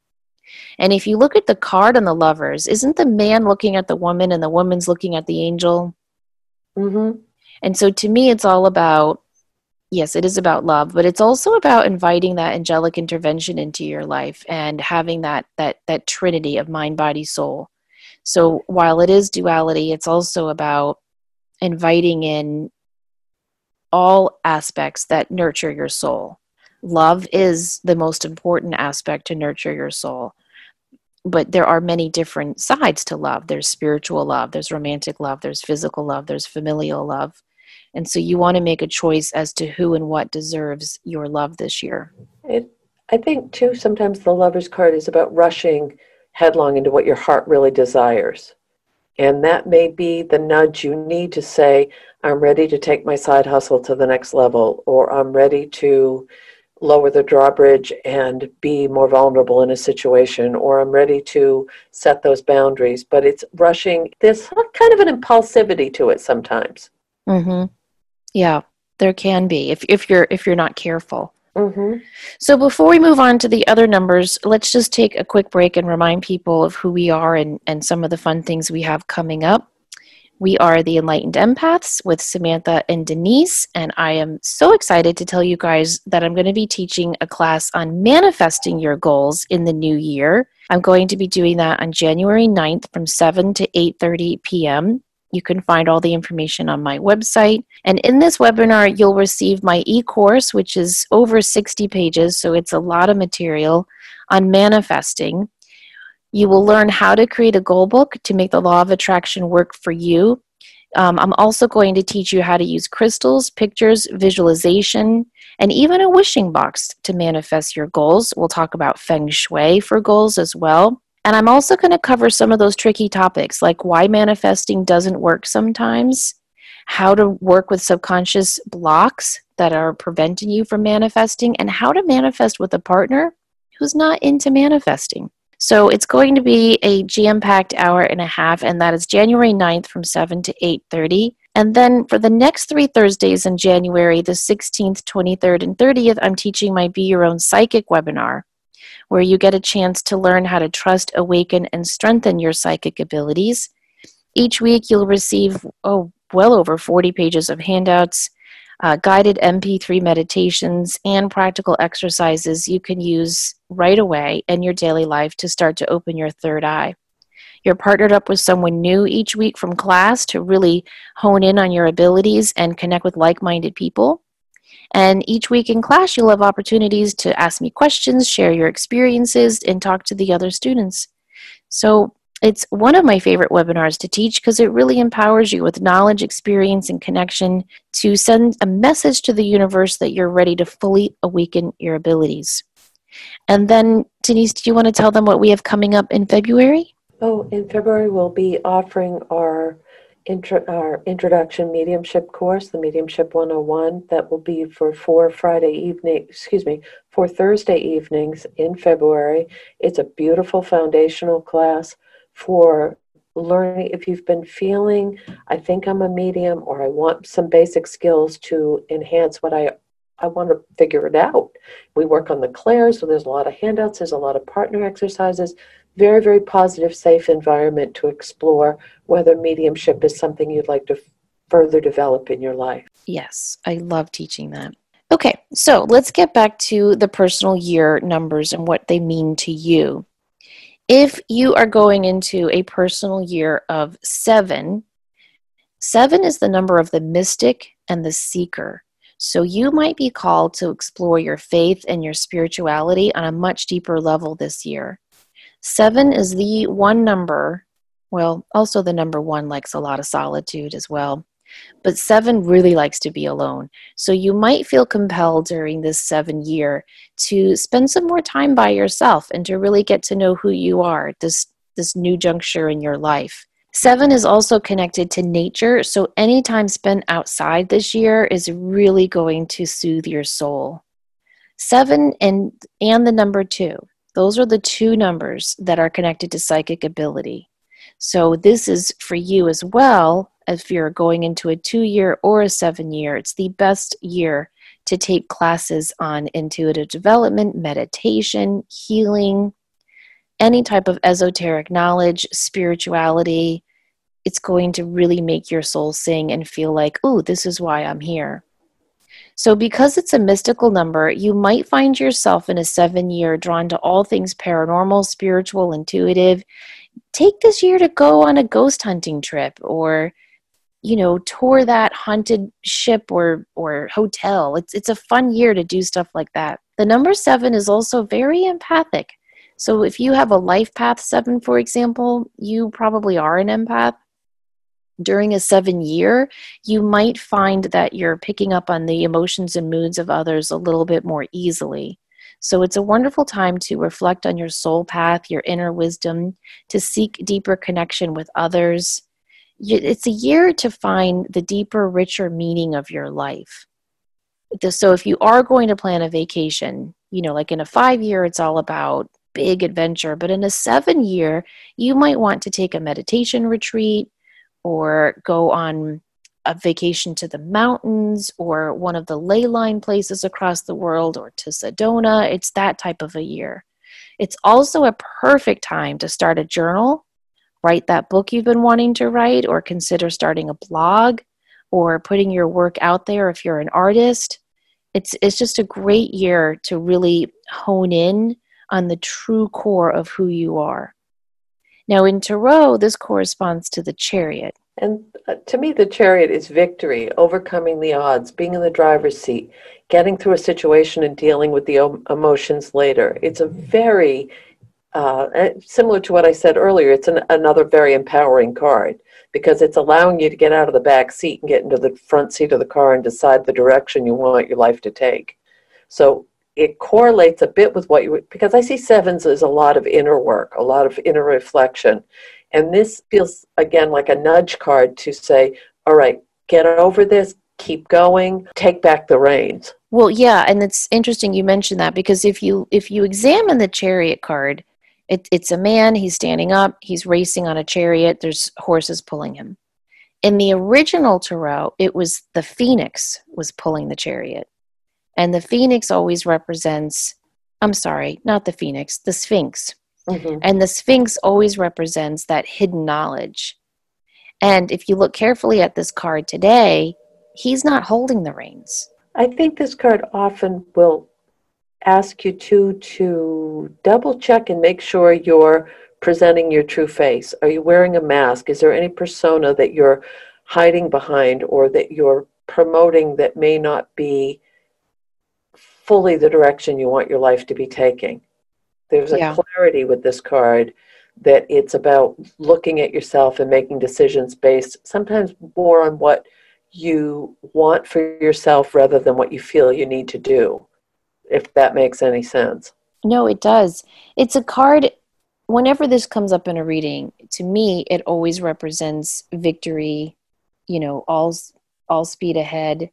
And if you look at the card on the lovers, isn't the man looking at the woman and the woman's looking at the angel? Mm-hmm. And so to me, it's all about yes, it is about love, but it's also about inviting that angelic intervention into your life and having that that that trinity of mind, body, soul. So while it is duality, it's also about inviting in all aspects that nurture your soul. Love is the most important aspect to nurture your soul. But there are many different sides to love. There's spiritual love, there's romantic love, there's physical love, there's familial love. And so you want to make a choice as to who and what deserves your love this year. It, I think, too, sometimes the lover's card is about rushing headlong into what your heart really desires. And that may be the nudge you need to say, I'm ready to take my side hustle to the next level, or I'm ready to lower the drawbridge and be more vulnerable in a situation, or I'm ready to set those boundaries. But it's rushing, there's kind of an impulsivity to it sometimes. Mm-hmm. Yeah, there can be if, if you're if you're not careful. Mm-hmm. So before we move on to the other numbers, let's just take a quick break and remind people of who we are and, and some of the fun things we have coming up. We are the Enlightened Empaths with Samantha and Denise, and I am so excited to tell you guys that I'm going to be teaching a class on manifesting your goals in the new year. I'm going to be doing that on January 9th from 7 to 8:30 p.m. You can find all the information on my website. And in this webinar, you'll receive my e course, which is over 60 pages, so it's a lot of material on manifesting. You will learn how to create a goal book to make the law of attraction work for you. Um, I'm also going to teach you how to use crystals, pictures, visualization, and even a wishing box to manifest your goals. We'll talk about feng shui for goals as well. And I'm also going to cover some of those tricky topics like why manifesting doesn't work sometimes, how to work with subconscious blocks that are preventing you from manifesting, and how to manifest with a partner who's not into manifesting. So it's going to be a jam-packed hour and a half, and that is January 9th from 7 to 8.30. And then for the next three Thursdays in January, the 16th, 23rd, and 30th, I'm teaching my Be Your Own Psychic webinar where you get a chance to learn how to trust, awaken, and strengthen your psychic abilities. Each week, you'll receive, oh, well over 40 pages of handouts, uh, guided MP3 meditations, and practical exercises you can use right away in your daily life to start to open your third eye. You're partnered up with someone new each week from class to really hone in on your abilities and connect with like minded people. And each week in class, you'll have opportunities to ask me questions, share your experiences, and talk to the other students. So it's one of my favorite webinars to teach because it really empowers you with knowledge, experience, and connection to send a message to the universe that you're ready to fully awaken your abilities. And then, Denise, do you want to tell them what we have coming up in February? Oh, in February, we'll be offering our intro, our introduction mediumship course, the Mediumship 101, that will be for four Friday evening, excuse me, for Thursday evenings in February. It's a beautiful foundational class for learning if you've been feeling I think I'm a medium or I want some basic skills to enhance what I I want to figure it out. We work on the clairs, so there's a lot of handouts, there's a lot of partner exercises very, very positive, safe environment to explore whether mediumship is something you'd like to further develop in your life. Yes, I love teaching that. Okay, so let's get back to the personal year numbers and what they mean to you. If you are going into a personal year of seven, seven is the number of the mystic and the seeker. So you might be called to explore your faith and your spirituality on a much deeper level this year. Seven is the one number. Well, also the number one likes a lot of solitude as well. But seven really likes to be alone. So you might feel compelled during this seven year to spend some more time by yourself and to really get to know who you are, this, this new juncture in your life. Seven is also connected to nature, so any time spent outside this year is really going to soothe your soul. Seven and and the number two. Those are the two numbers that are connected to psychic ability. So, this is for you as well if you're going into a two year or a seven year. It's the best year to take classes on intuitive development, meditation, healing, any type of esoteric knowledge, spirituality. It's going to really make your soul sing and feel like, oh, this is why I'm here. So, because it's a mystical number, you might find yourself in a seven year drawn to all things paranormal, spiritual, intuitive. Take this year to go on a ghost hunting trip or you know tour that haunted ship or or hotel. It's it's a fun year to do stuff like that. The number 7 is also very empathic. So if you have a life path 7 for example you probably are an empath. During a 7 year you might find that you're picking up on the emotions and moods of others a little bit more easily. So it's a wonderful time to reflect on your soul path, your inner wisdom, to seek deeper connection with others, it's a year to find the deeper, richer meaning of your life. So if you are going to plan a vacation, you know, like in a five year, it's all about big adventure, but in a seven year, you might want to take a meditation retreat or go on a vacation to the mountains or one of the ley line places across the world or to Sedona. It's that type of a year. It's also a perfect time to start a journal write that book you've been wanting to write, or consider starting a blog, or putting your work out there if you're an artist. It's, it's just a great year to really hone in on the true core of who you are. Now, in Tarot, this corresponds to the chariot. And uh, to me, the chariot is victory, overcoming the odds, being in the driver's seat, getting through a situation and dealing with the emotions later. It's a very uh, similar to what I said earlier, it's an, another very empowering card because it's allowing you to get out of the back seat and get into the front seat of the car and decide the direction you want your life to take. So it correlates a bit with what you because I see sevens as a lot of inner work, a lot of inner reflection. And this feels again like a nudge card to say, all right, get over this, keep going, take back the reins. Well, yeah, and it's interesting you mentioned that because if you if you examine the chariot card, it, it's a man, he's standing up, he's racing on a chariot, there's horses pulling him. In the original Tarot, it was the phoenix was pulling the chariot. And the phoenix always represents, I'm sorry, not the phoenix, the sphinx. Mm-hmm. And the sphinx always represents that hidden knowledge. And if you look carefully at this card today, he's not holding the reins. I think this card often will ask you to to double check and make sure you're presenting your true face. Are you wearing a mask? Is there any persona that you're hiding behind or that you're promoting that may not be fully the direction you want your life to be taking? There's a yeah. clarity with this card that it's about looking at yourself and making decisions based sometimes more on what you want for yourself rather than what you feel you need to do if that makes any sense. No, it does. It's a card, whenever this comes up in a reading, to me, it always represents victory, you know, all, all speed ahead,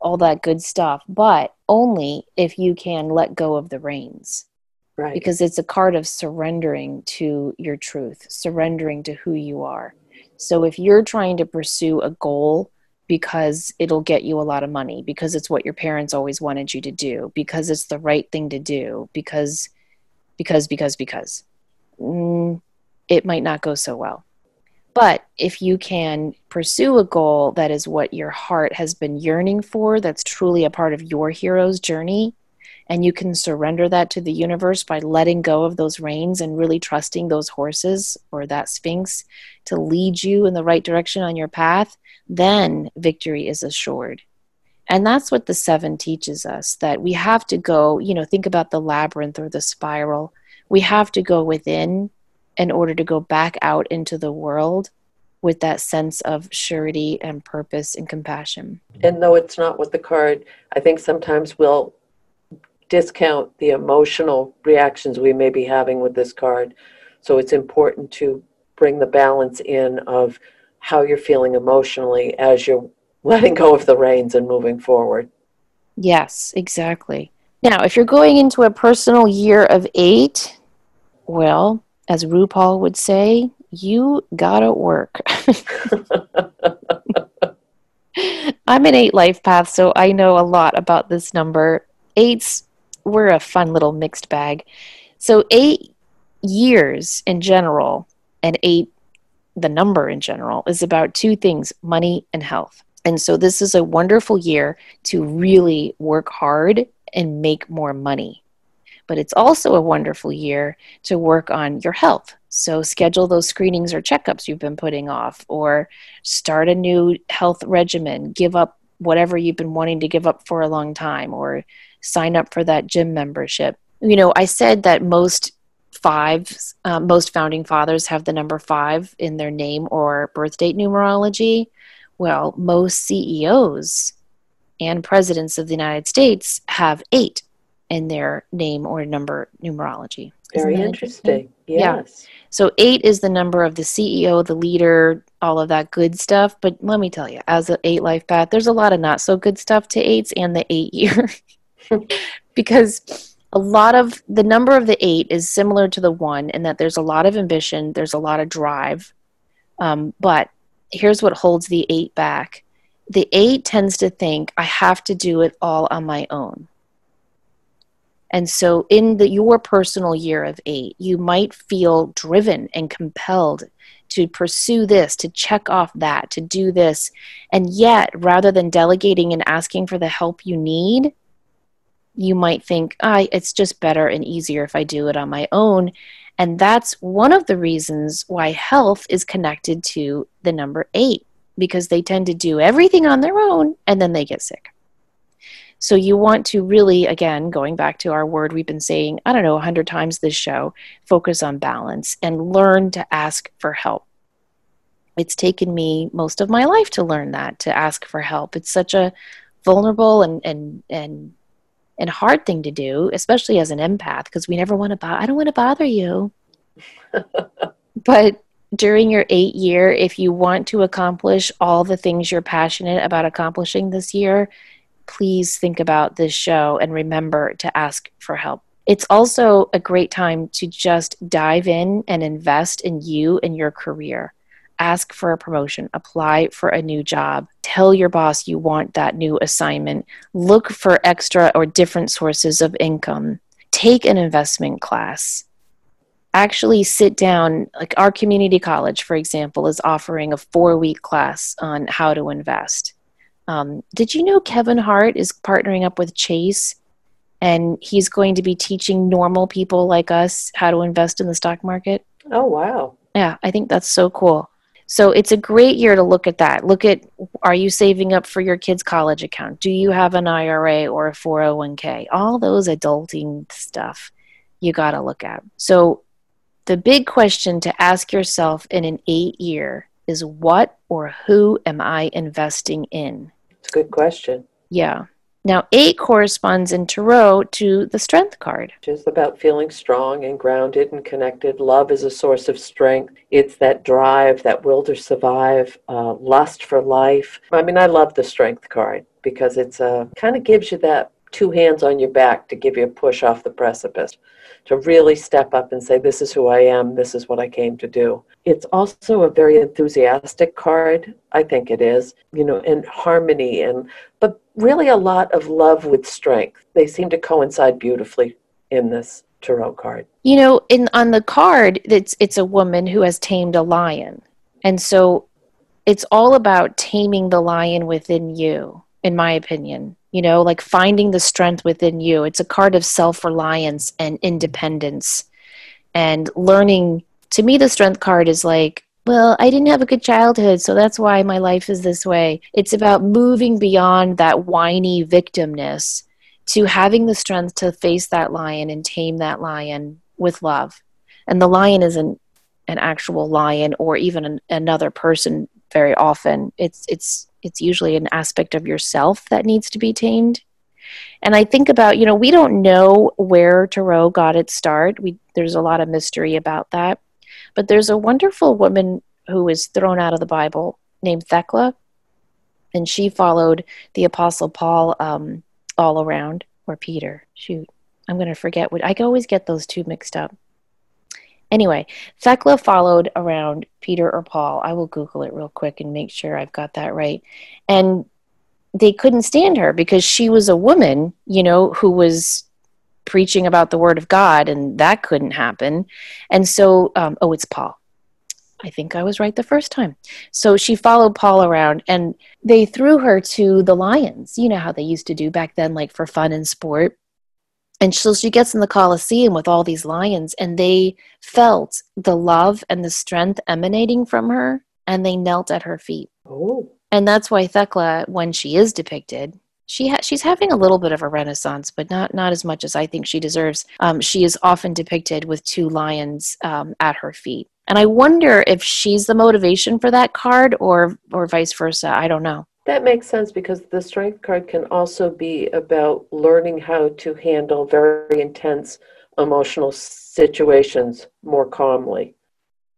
all that good stuff, but only if you can let go of the reins. Right. Because it's a card of surrendering to your truth, surrendering to who you are. So if you're trying to pursue a goal because it'll get you a lot of money because it's what your parents always wanted you to do because it's the right thing to do because because because because. Mm, it might not go so well. But if you can pursue a goal that is what your heart has been yearning for that's truly a part of your hero's journey and you can surrender that to the universe by letting go of those reins and really trusting those horses or that sphinx to lead you in the right direction on your path, then victory is assured. And that's what the seven teaches us that we have to go, you know, think about the labyrinth or the spiral. We have to go within in order to go back out into the world with that sense of surety and purpose and compassion. And though it's not with the card, I think sometimes we'll discount the emotional reactions we may be having with this card. So it's important to bring the balance in of how you're feeling emotionally as you're letting go of the reins and moving forward. Yes, exactly. Now, if you're going into a personal year of eight, well, as RuPaul would say, you gotta work. I'm an eight life path, so I know a lot about this number. Eights, we're a fun little mixed bag. So, eight years in general, and eight, the number in general, is about two things money and health. And so, this is a wonderful year to really work hard and make more money. But it's also a wonderful year to work on your health. So, schedule those screenings or checkups you've been putting off, or start a new health regimen, give up whatever you've been wanting to give up for a long time, or sign up for that gym membership. You know, I said that most five, uh, most founding fathers have the number five in their name or birth date numerology. Well, most CEOs and presidents of the United States have eight in their name or number numerology. Very interesting. interesting. Yes. Yeah. So eight is the number of the CEO, the leader, all of that good stuff. But let me tell you, as an eight life path, there's a lot of not so good stuff to eights and the eight year. because a lot of the number of the eight is similar to the one in that there's a lot of ambition, there's a lot of drive. Um, but here's what holds the eight back the eight tends to think, I have to do it all on my own. And so, in the, your personal year of eight, you might feel driven and compelled to pursue this, to check off that, to do this. And yet, rather than delegating and asking for the help you need, you might think, ah, it's just better and easier if I do it on my own. And that's one of the reasons why health is connected to the number eight, because they tend to do everything on their own and then they get sick. So you want to really, again, going back to our word we've been saying, I don't know, a hundred times this show, focus on balance and learn to ask for help. It's taken me most of my life to learn that, to ask for help. It's such a vulnerable and and and and hard thing to do, especially as an empath, because we never want to. Bo- I don't want to bother you. but during your eight year, if you want to accomplish all the things you're passionate about accomplishing this year, please think about this show and remember to ask for help. It's also a great time to just dive in and invest in you and your career ask for a promotion, apply for a new job, tell your boss you want that new assignment, look for extra or different sources of income, take an investment class. Actually, sit down. Like our community college, for example, is offering a four week class on how to invest. Um, did you know Kevin Hart is partnering up with Chase and he's going to be teaching normal people like us how to invest in the stock market? Oh, wow. Yeah, I think that's so cool. So it's a great year to look at that. Look at are you saving up for your kids' college account? Do you have an IRA or a 401k? All those adulting stuff you got to look at. So the big question to ask yourself in an 8 year is what or who am I investing in? It's a good question. Yeah. Now, eight corresponds in Tarot to the strength card. Which is about feeling strong and grounded and connected. Love is a source of strength. It's that drive, that will to survive, uh, lust for life. I mean, I love the strength card because it's a uh, kind of gives you that two hands on your back to give you a push off the precipice to really step up and say, This is who I am, this is what I came to do. It's also a very enthusiastic card, I think it is, you know, and harmony and but really a lot of love with strength. They seem to coincide beautifully in this tarot card. You know, in on the card, it's it's a woman who has tamed a lion. And so it's all about taming the lion within you, in my opinion you know like finding the strength within you. It's a card of self-reliance and independence. And learning to me the strength card is like well i didn't have a good childhood so that's why my life is this way. It's about moving beyond that whiny victimness to having the strength to face that lion and tame that lion with love. And the lion isn't an actual lion or even an, another person very often. It's it's it's usually an aspect of yourself that needs to be tamed. And I think about, you know, we don't know where Tarot got its start. We there's a lot of mystery about that. But there's a wonderful woman who was thrown out of the Bible named Thecla, and she followed the Apostle Paul um, all around, or Peter. Shoot, I'm going to forget what I always get those two mixed up. Anyway, Thecla followed around Peter or Paul. I will Google it real quick and make sure I've got that right. And they couldn't stand her because she was a woman, you know, who was preaching about the word of God, and that couldn't happen. And so, um, oh, it's Paul. I think I was right the first time. So she followed Paul around and they threw her to the lions. You know how they used to do back then, like for fun and sport. And so she gets in the Colosseum with all these lions, and they felt the love and the strength emanating from her, and they knelt at her feet. Oh. And that's why Thecla, when she is depicted, she ha- she's having a little bit of a renaissance, but not not as much as I think she deserves. Um, she is often depicted with two lions um, at her feet, and I wonder if she's the motivation for that card, or or vice versa. I don't know. That makes sense because the strength card can also be about learning how to handle very intense emotional situations more calmly.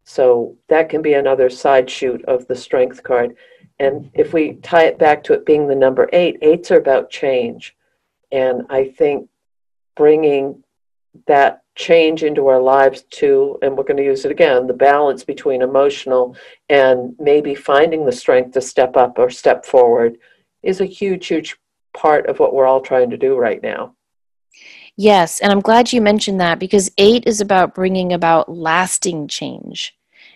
So that can be another side shoot of the strength card. And if we tie it back to it being the number eight, eights are about change. And I think bringing that change into our lives too, and we're going to use it again, the balance between emotional and maybe finding the strength to step up or step forward is a huge, huge part of what we're all trying to do right now. Yes, and I'm glad you mentioned that because eight is about bringing about lasting change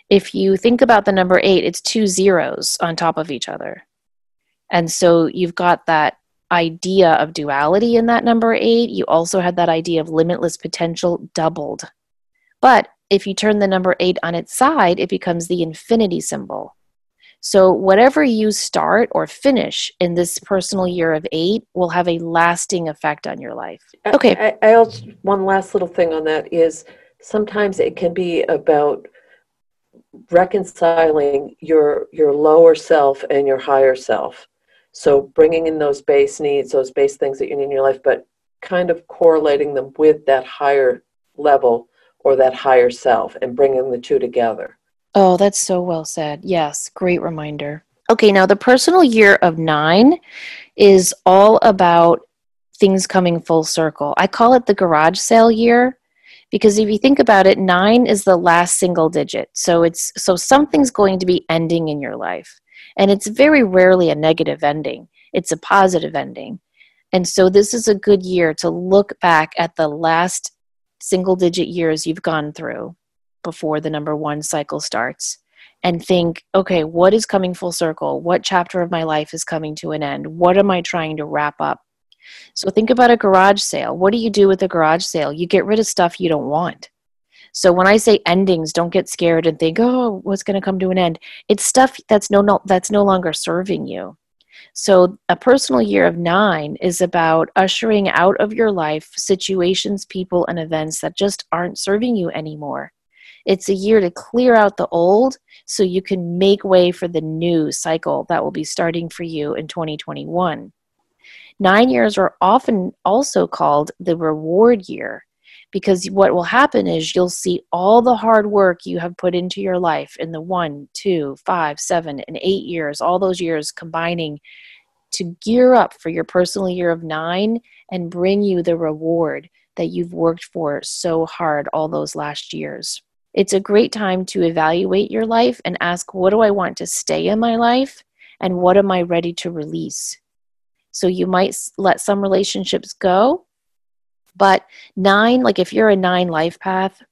if you think about the number eight, it's two zeros on top of each other. And so you've got that idea of duality in that number eight. You also had that idea of limitless potential doubled. But if you turn the number eight on its side, it becomes the infinity symbol. So, whatever you start or finish in this personal year of eight will have a lasting effect on your life. Okay. I, I also, one last little thing on that is sometimes it can be about reconciling your your lower self and your higher self so bringing in those base needs those base things that you need in your life but kind of correlating them with that higher level or that higher self and bringing the two together. Oh that's so well said. Yes great reminder. Okay now the personal year of 9 is all about things coming full circle. I call it the garage sale year because if you think about it 9 is the last single digit. So it's so something's going to be ending in your life. And it's very rarely a negative ending. It's a positive ending. And so this is a good year to look back at the last single digit years you've gone through before the number 1 cycle starts and think okay what is coming full circle what chapter of my life is coming to an end what am i trying to wrap up so think about a garage sale. What do you do with a garage sale? You get rid of stuff you don't want. So when I say endings, don't get scared and think, "Oh, what's going to come to an end?" It's stuff that's no, no that's no longer serving you. So a personal year of 9 is about ushering out of your life situations, people and events that just aren't serving you anymore. It's a year to clear out the old so you can make way for the new cycle that will be starting for you in 2021. Nine years are often also called the reward year because what will happen is you'll see all the hard work you have put into your life in the one, two, five, seven, and eight years, all those years combining to gear up for your personal year of nine and bring you the reward that you've worked for so hard all those last years. It's a great time to evaluate your life and ask, what do I want to stay in my life? And what am I ready to release? So you might let some relationships go. But nine, like if you're a nine life path,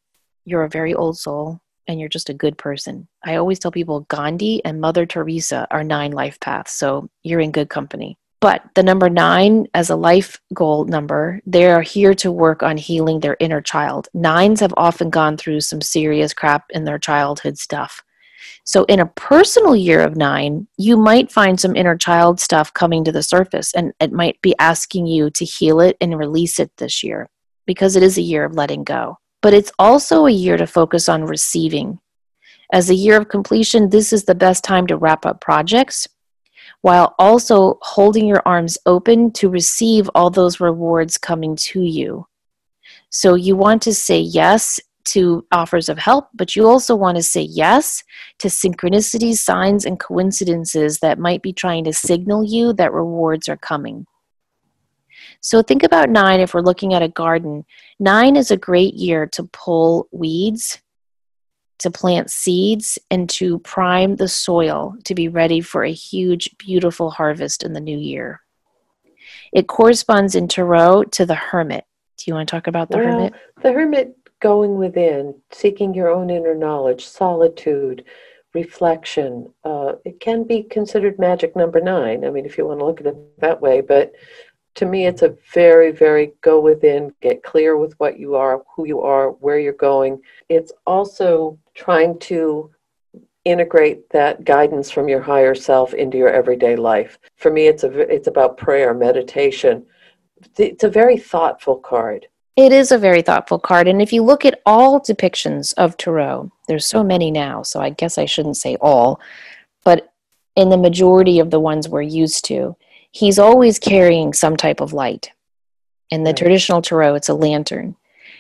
you're a very old soul and you're just a good person. I always tell people Gandhi and Mother Teresa are nine life paths. So you're in good company. But the number nine, as a life goal number, they are here to work on healing their inner child. Nines have often gone through some serious crap in their childhood stuff. So, in a personal year of nine, you might find some inner child stuff coming to the surface, and it might be asking you to heal it and release it this year because it is a year of letting go. But it's also a year to focus on receiving. As a year of completion, this is the best time to wrap up projects while also holding your arms open to receive all those rewards coming to you. So, you want to say yes to offers of help, but you also want to say yes to synchronicities, signs, and coincidences that might be trying to signal you that rewards are coming. So think about nine if we're looking at a garden. Nine is a great year to pull weeds to plant seeds and to prime the soil to be ready for a huge, beautiful harvest in the new year. It corresponds in Tarot to the hermit. Do you want to talk about the well, hermit? The hermit going within, seeking your own inner knowledge, solitude, reflection. Uh, it can be considered magic number nine. I mean, if you want to look at it that way, but to me, it's a very, very go within, get clear with what you are, who you are, where you're going. It's also trying to integrate that guidance from your higher self into your everyday life. For me, it's a it's about prayer, meditation. It's a very thoughtful card. It is a very thoughtful card, and if you look at all depictions of Tarot, there's so many now, so I guess I shouldn't say all, but in the majority of the ones we're used to, he's always carrying some type of light. In the traditional tarot, it's a lantern.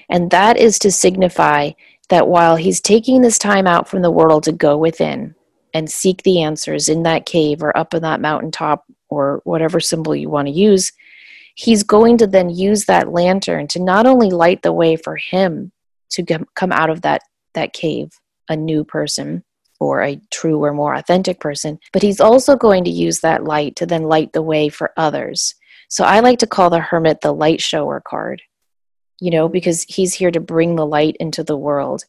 And that is to signify that while he's taking this time out from the world to go within and seek the answers in that cave or up in that mountaintop or whatever symbol you want to use, he's going to then use that lantern to not only light the way for him to come out of that, that cave, a new person, or a true or more authentic person, but he's also going to use that light to then light the way for others. So I like to call the hermit the light shower card, you know, because he's here to bring the light into the world.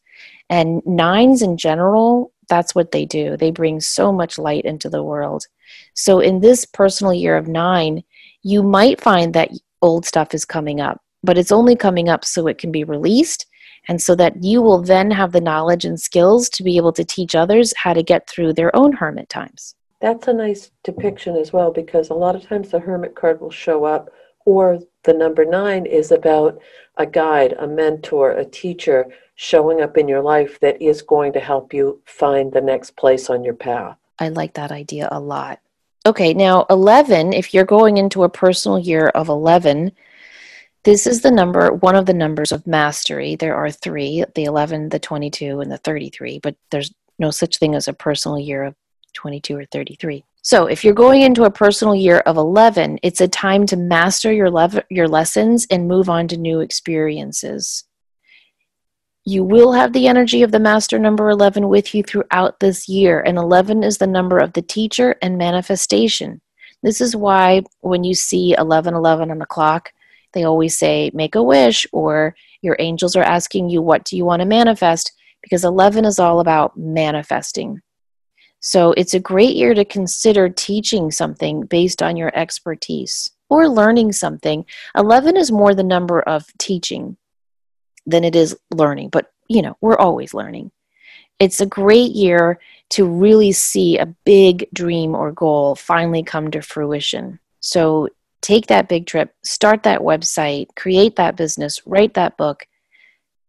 And nines in general, that's what they do. They bring so much light into the world. So in this personal year of nine, you might find that old stuff is coming up, but it's only coming up so it can be released and so that you will then have the knowledge and skills to be able to teach others how to get through their own hermit times. That's a nice depiction as well because a lot of times the hermit card will show up, or the number nine is about a guide, a mentor, a teacher showing up in your life that is going to help you find the next place on your path. I like that idea a lot. Okay, now 11, if you're going into a personal year of 11, this is the number, one of the numbers of mastery. There are three the 11, the 22, and the 33, but there's no such thing as a personal year of 22 or 33. So, if you're going into a personal year of 11, it's a time to master your, lev- your lessons and move on to new experiences. You will have the energy of the master number 11 with you throughout this year, and 11 is the number of the teacher and manifestation. This is why when you see 1111 on the clock, they always say, make a wish, or your angels are asking you, what do you want to manifest? Because 11 is all about manifesting. So it's a great year to consider teaching something based on your expertise or learning something. 11 is more the number of teaching than it is learning, but you know, we're always learning. It's a great year to really see a big dream or goal finally come to fruition. So take that big trip, start that website, create that business, write that book.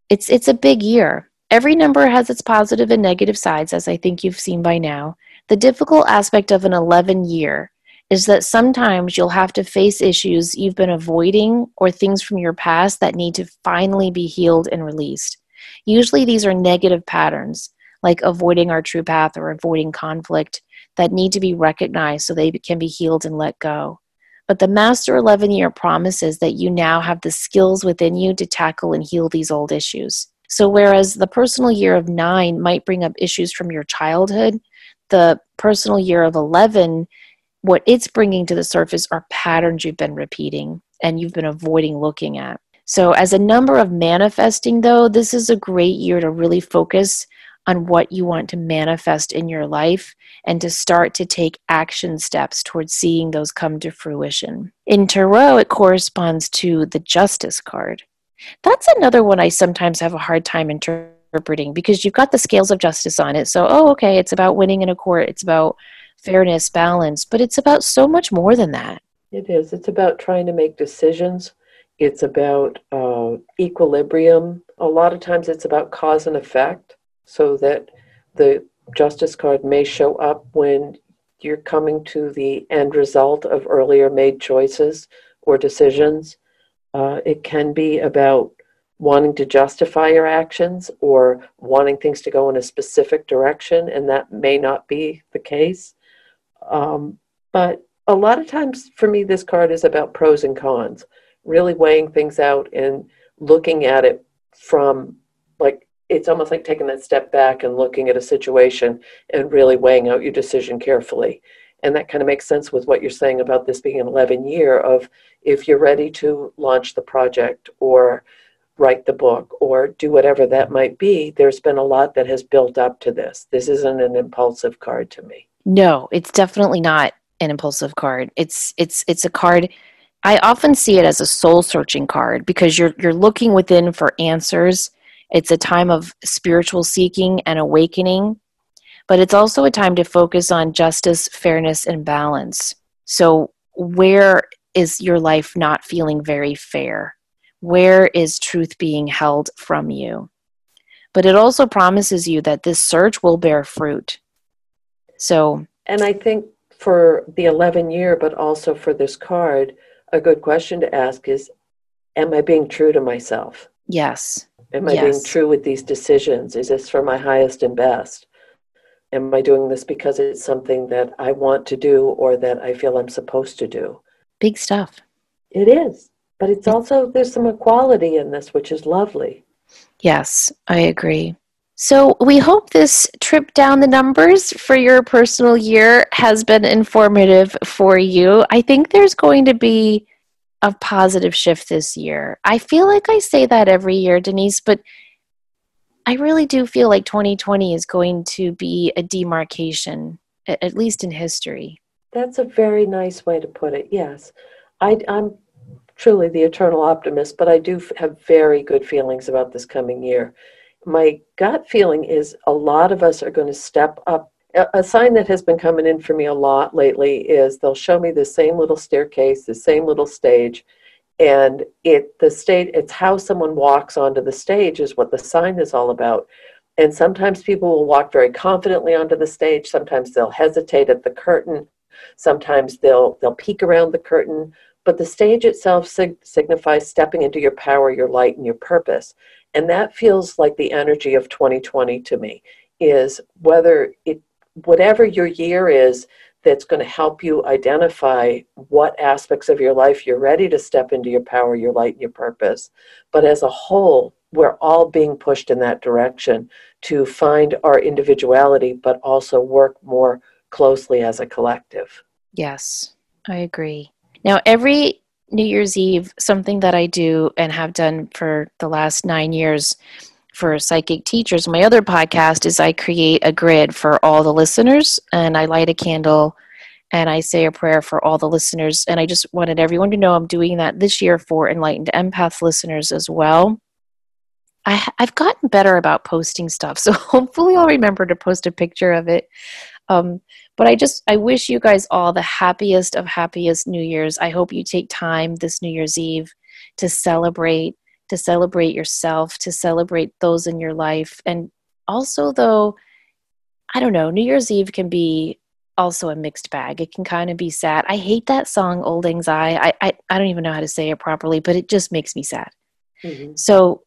It's it's a big year. Every number has its positive and negative sides as I think you've seen by now. The difficult aspect of an 11 year is that sometimes you'll have to face issues you've been avoiding or things from your past that need to finally be healed and released. Usually these are negative patterns like avoiding our true path or avoiding conflict that need to be recognized so they can be healed and let go. But the Master 11 year promises that you now have the skills within you to tackle and heal these old issues. So, whereas the personal year of nine might bring up issues from your childhood, the personal year of 11, what it's bringing to the surface are patterns you've been repeating and you've been avoiding looking at. So, as a number of manifesting, though, this is a great year to really focus on what you want to manifest in your life and to start to take action steps towards seeing those come to fruition. In Tarot, it corresponds to the Justice card. That's another one I sometimes have a hard time interpreting because you've got the scales of justice on it. So, oh, okay, it's about winning in a court, it's about fairness, balance, but it's about so much more than that. It is. It's about trying to make decisions. It's about uh, equilibrium. A lot of times it's about cause and effect so that the justice card may show up when you're coming to the end result of earlier made choices or decisions. Uh, it can be about wanting to justify your actions or wanting things to go in a specific direction, and that may not be the case. Um, but a lot of times for me, this card is about pros and cons, really weighing things out and looking at it from like it's almost like taking that step back and looking at a situation and really weighing out your decision carefully. And that kind of makes sense with what you're saying about this being an 11 year of if you're ready to launch the project or write the book or do whatever that might be, there's been a lot that has built up to this. This isn't an impulsive card to me. No, it's definitely not an impulsive card. It's it's it's a card I often see it as a soul searching card because you're you're looking within for answers. It's a time of spiritual seeking and awakening, but it's also a time to focus on justice, fairness and balance. So where is your life not feeling very fair? Where is truth being held from you? But it also promises you that this search will bear fruit. So, and I think for the 11 year, but also for this card, a good question to ask is Am I being true to myself? Yes. Am I yes. being true with these decisions? Is this for my highest and best? Am I doing this because it's something that I want to do or that I feel I'm supposed to do? Big stuff. It is. But it's also, there's some equality in this, which is lovely. Yes, I agree. So, we hope this trip down the numbers for your personal year has been informative for you. I think there's going to be a positive shift this year. I feel like I say that every year, Denise, but I really do feel like 2020 is going to be a demarcation, at least in history. That's a very nice way to put it, yes. I, am truly the eternal optimist, but I do have very good feelings about this coming year my gut feeling is a lot of us are going to step up. A sign that has been coming in for me a lot lately is they'll show me the same little staircase, the same little stage, and it the stage it's how someone walks onto the stage is what the sign is all about. And sometimes people will walk very confidently onto the stage. Sometimes they'll hesitate at the curtain. Sometimes they'll they'll peek around the curtain. But the stage itself sig- signifies stepping into your power, your light, and your purpose. And that feels like the energy of 2020 to me is whether it, whatever your year is, that's going to help you identify what aspects of your life you're ready to step into your power, your light, and your purpose. But as a whole, we're all being pushed in that direction to find our individuality, but also work more closely as a collective. Yes, I agree. Now, every New Year's Eve, something that I do and have done for the last nine years for psychic teachers, my other podcast is I create a grid for all the listeners and I light a candle and I say a prayer for all the listeners. And I just wanted everyone to know I'm doing that this year for Enlightened Empath listeners as well. I, have gotten better about posting stuff, so hopefully I'll remember to post a picture of it. Um, but I just, I wish you guys all the happiest of happiest New Year's. I hope you take time this New Year's Eve to celebrate, to celebrate yourself, to celebrate those in your life. And also, though, I don't know, New Year's Eve can be also a mixed bag. It can kind of be sad. I hate that song, Old Anxiety. I, I, I don't even know how to say it properly, but it just makes me sad. Mm-hmm. So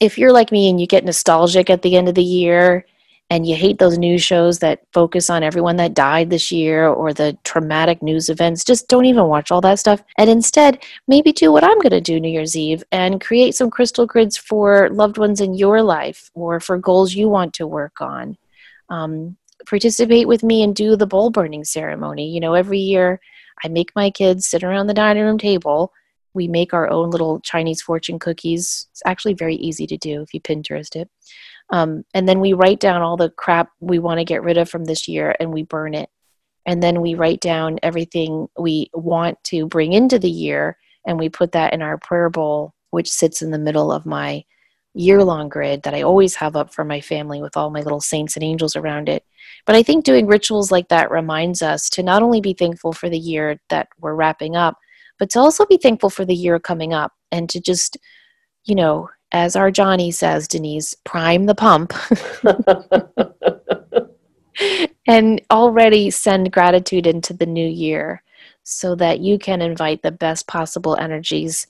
if you're like me and you get nostalgic at the end of the year and you hate those news shows that focus on everyone that died this year or the traumatic news events, just don't even watch all that stuff. And instead, maybe do what I'm going to do New Year's Eve and create some crystal grids for loved ones in your life or for goals you want to work on. Um, participate with me and do the bowl burning ceremony. You know, every year I make my kids sit around the dining room table. We make our own little Chinese fortune cookies. It's actually very easy to do if you Pinterest it. Um, and then we write down all the crap we want to get rid of from this year and we burn it. And then we write down everything we want to bring into the year and we put that in our prayer bowl, which sits in the middle of my year long grid that I always have up for my family with all my little saints and angels around it. But I think doing rituals like that reminds us to not only be thankful for the year that we're wrapping up, but to also be thankful for the year coming up and to just, you know, as our Johnny says, Denise, prime the pump. and already send gratitude into the new year so that you can invite the best possible energies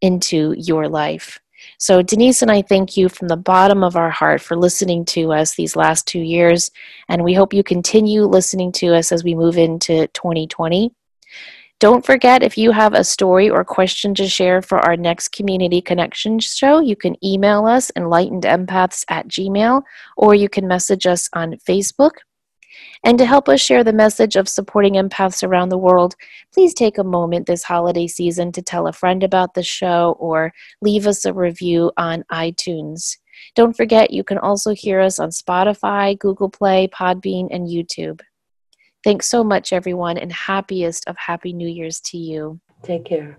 into your life. So, Denise and I thank you from the bottom of our heart for listening to us these last two years, and we hope you continue listening to us as we move into 2020. Don't forget if you have a story or question to share for our next Community Connections show, you can email us enlightenedempaths at gmail or you can message us on Facebook. And to help us share the message of supporting empaths around the world, please take a moment this holiday season to tell a friend about the show or leave us a review on iTunes. Don't forget, you can also hear us on Spotify, Google Play, Podbean, and YouTube. Thanks so much, everyone, and happiest of Happy New Year's to you. Take care.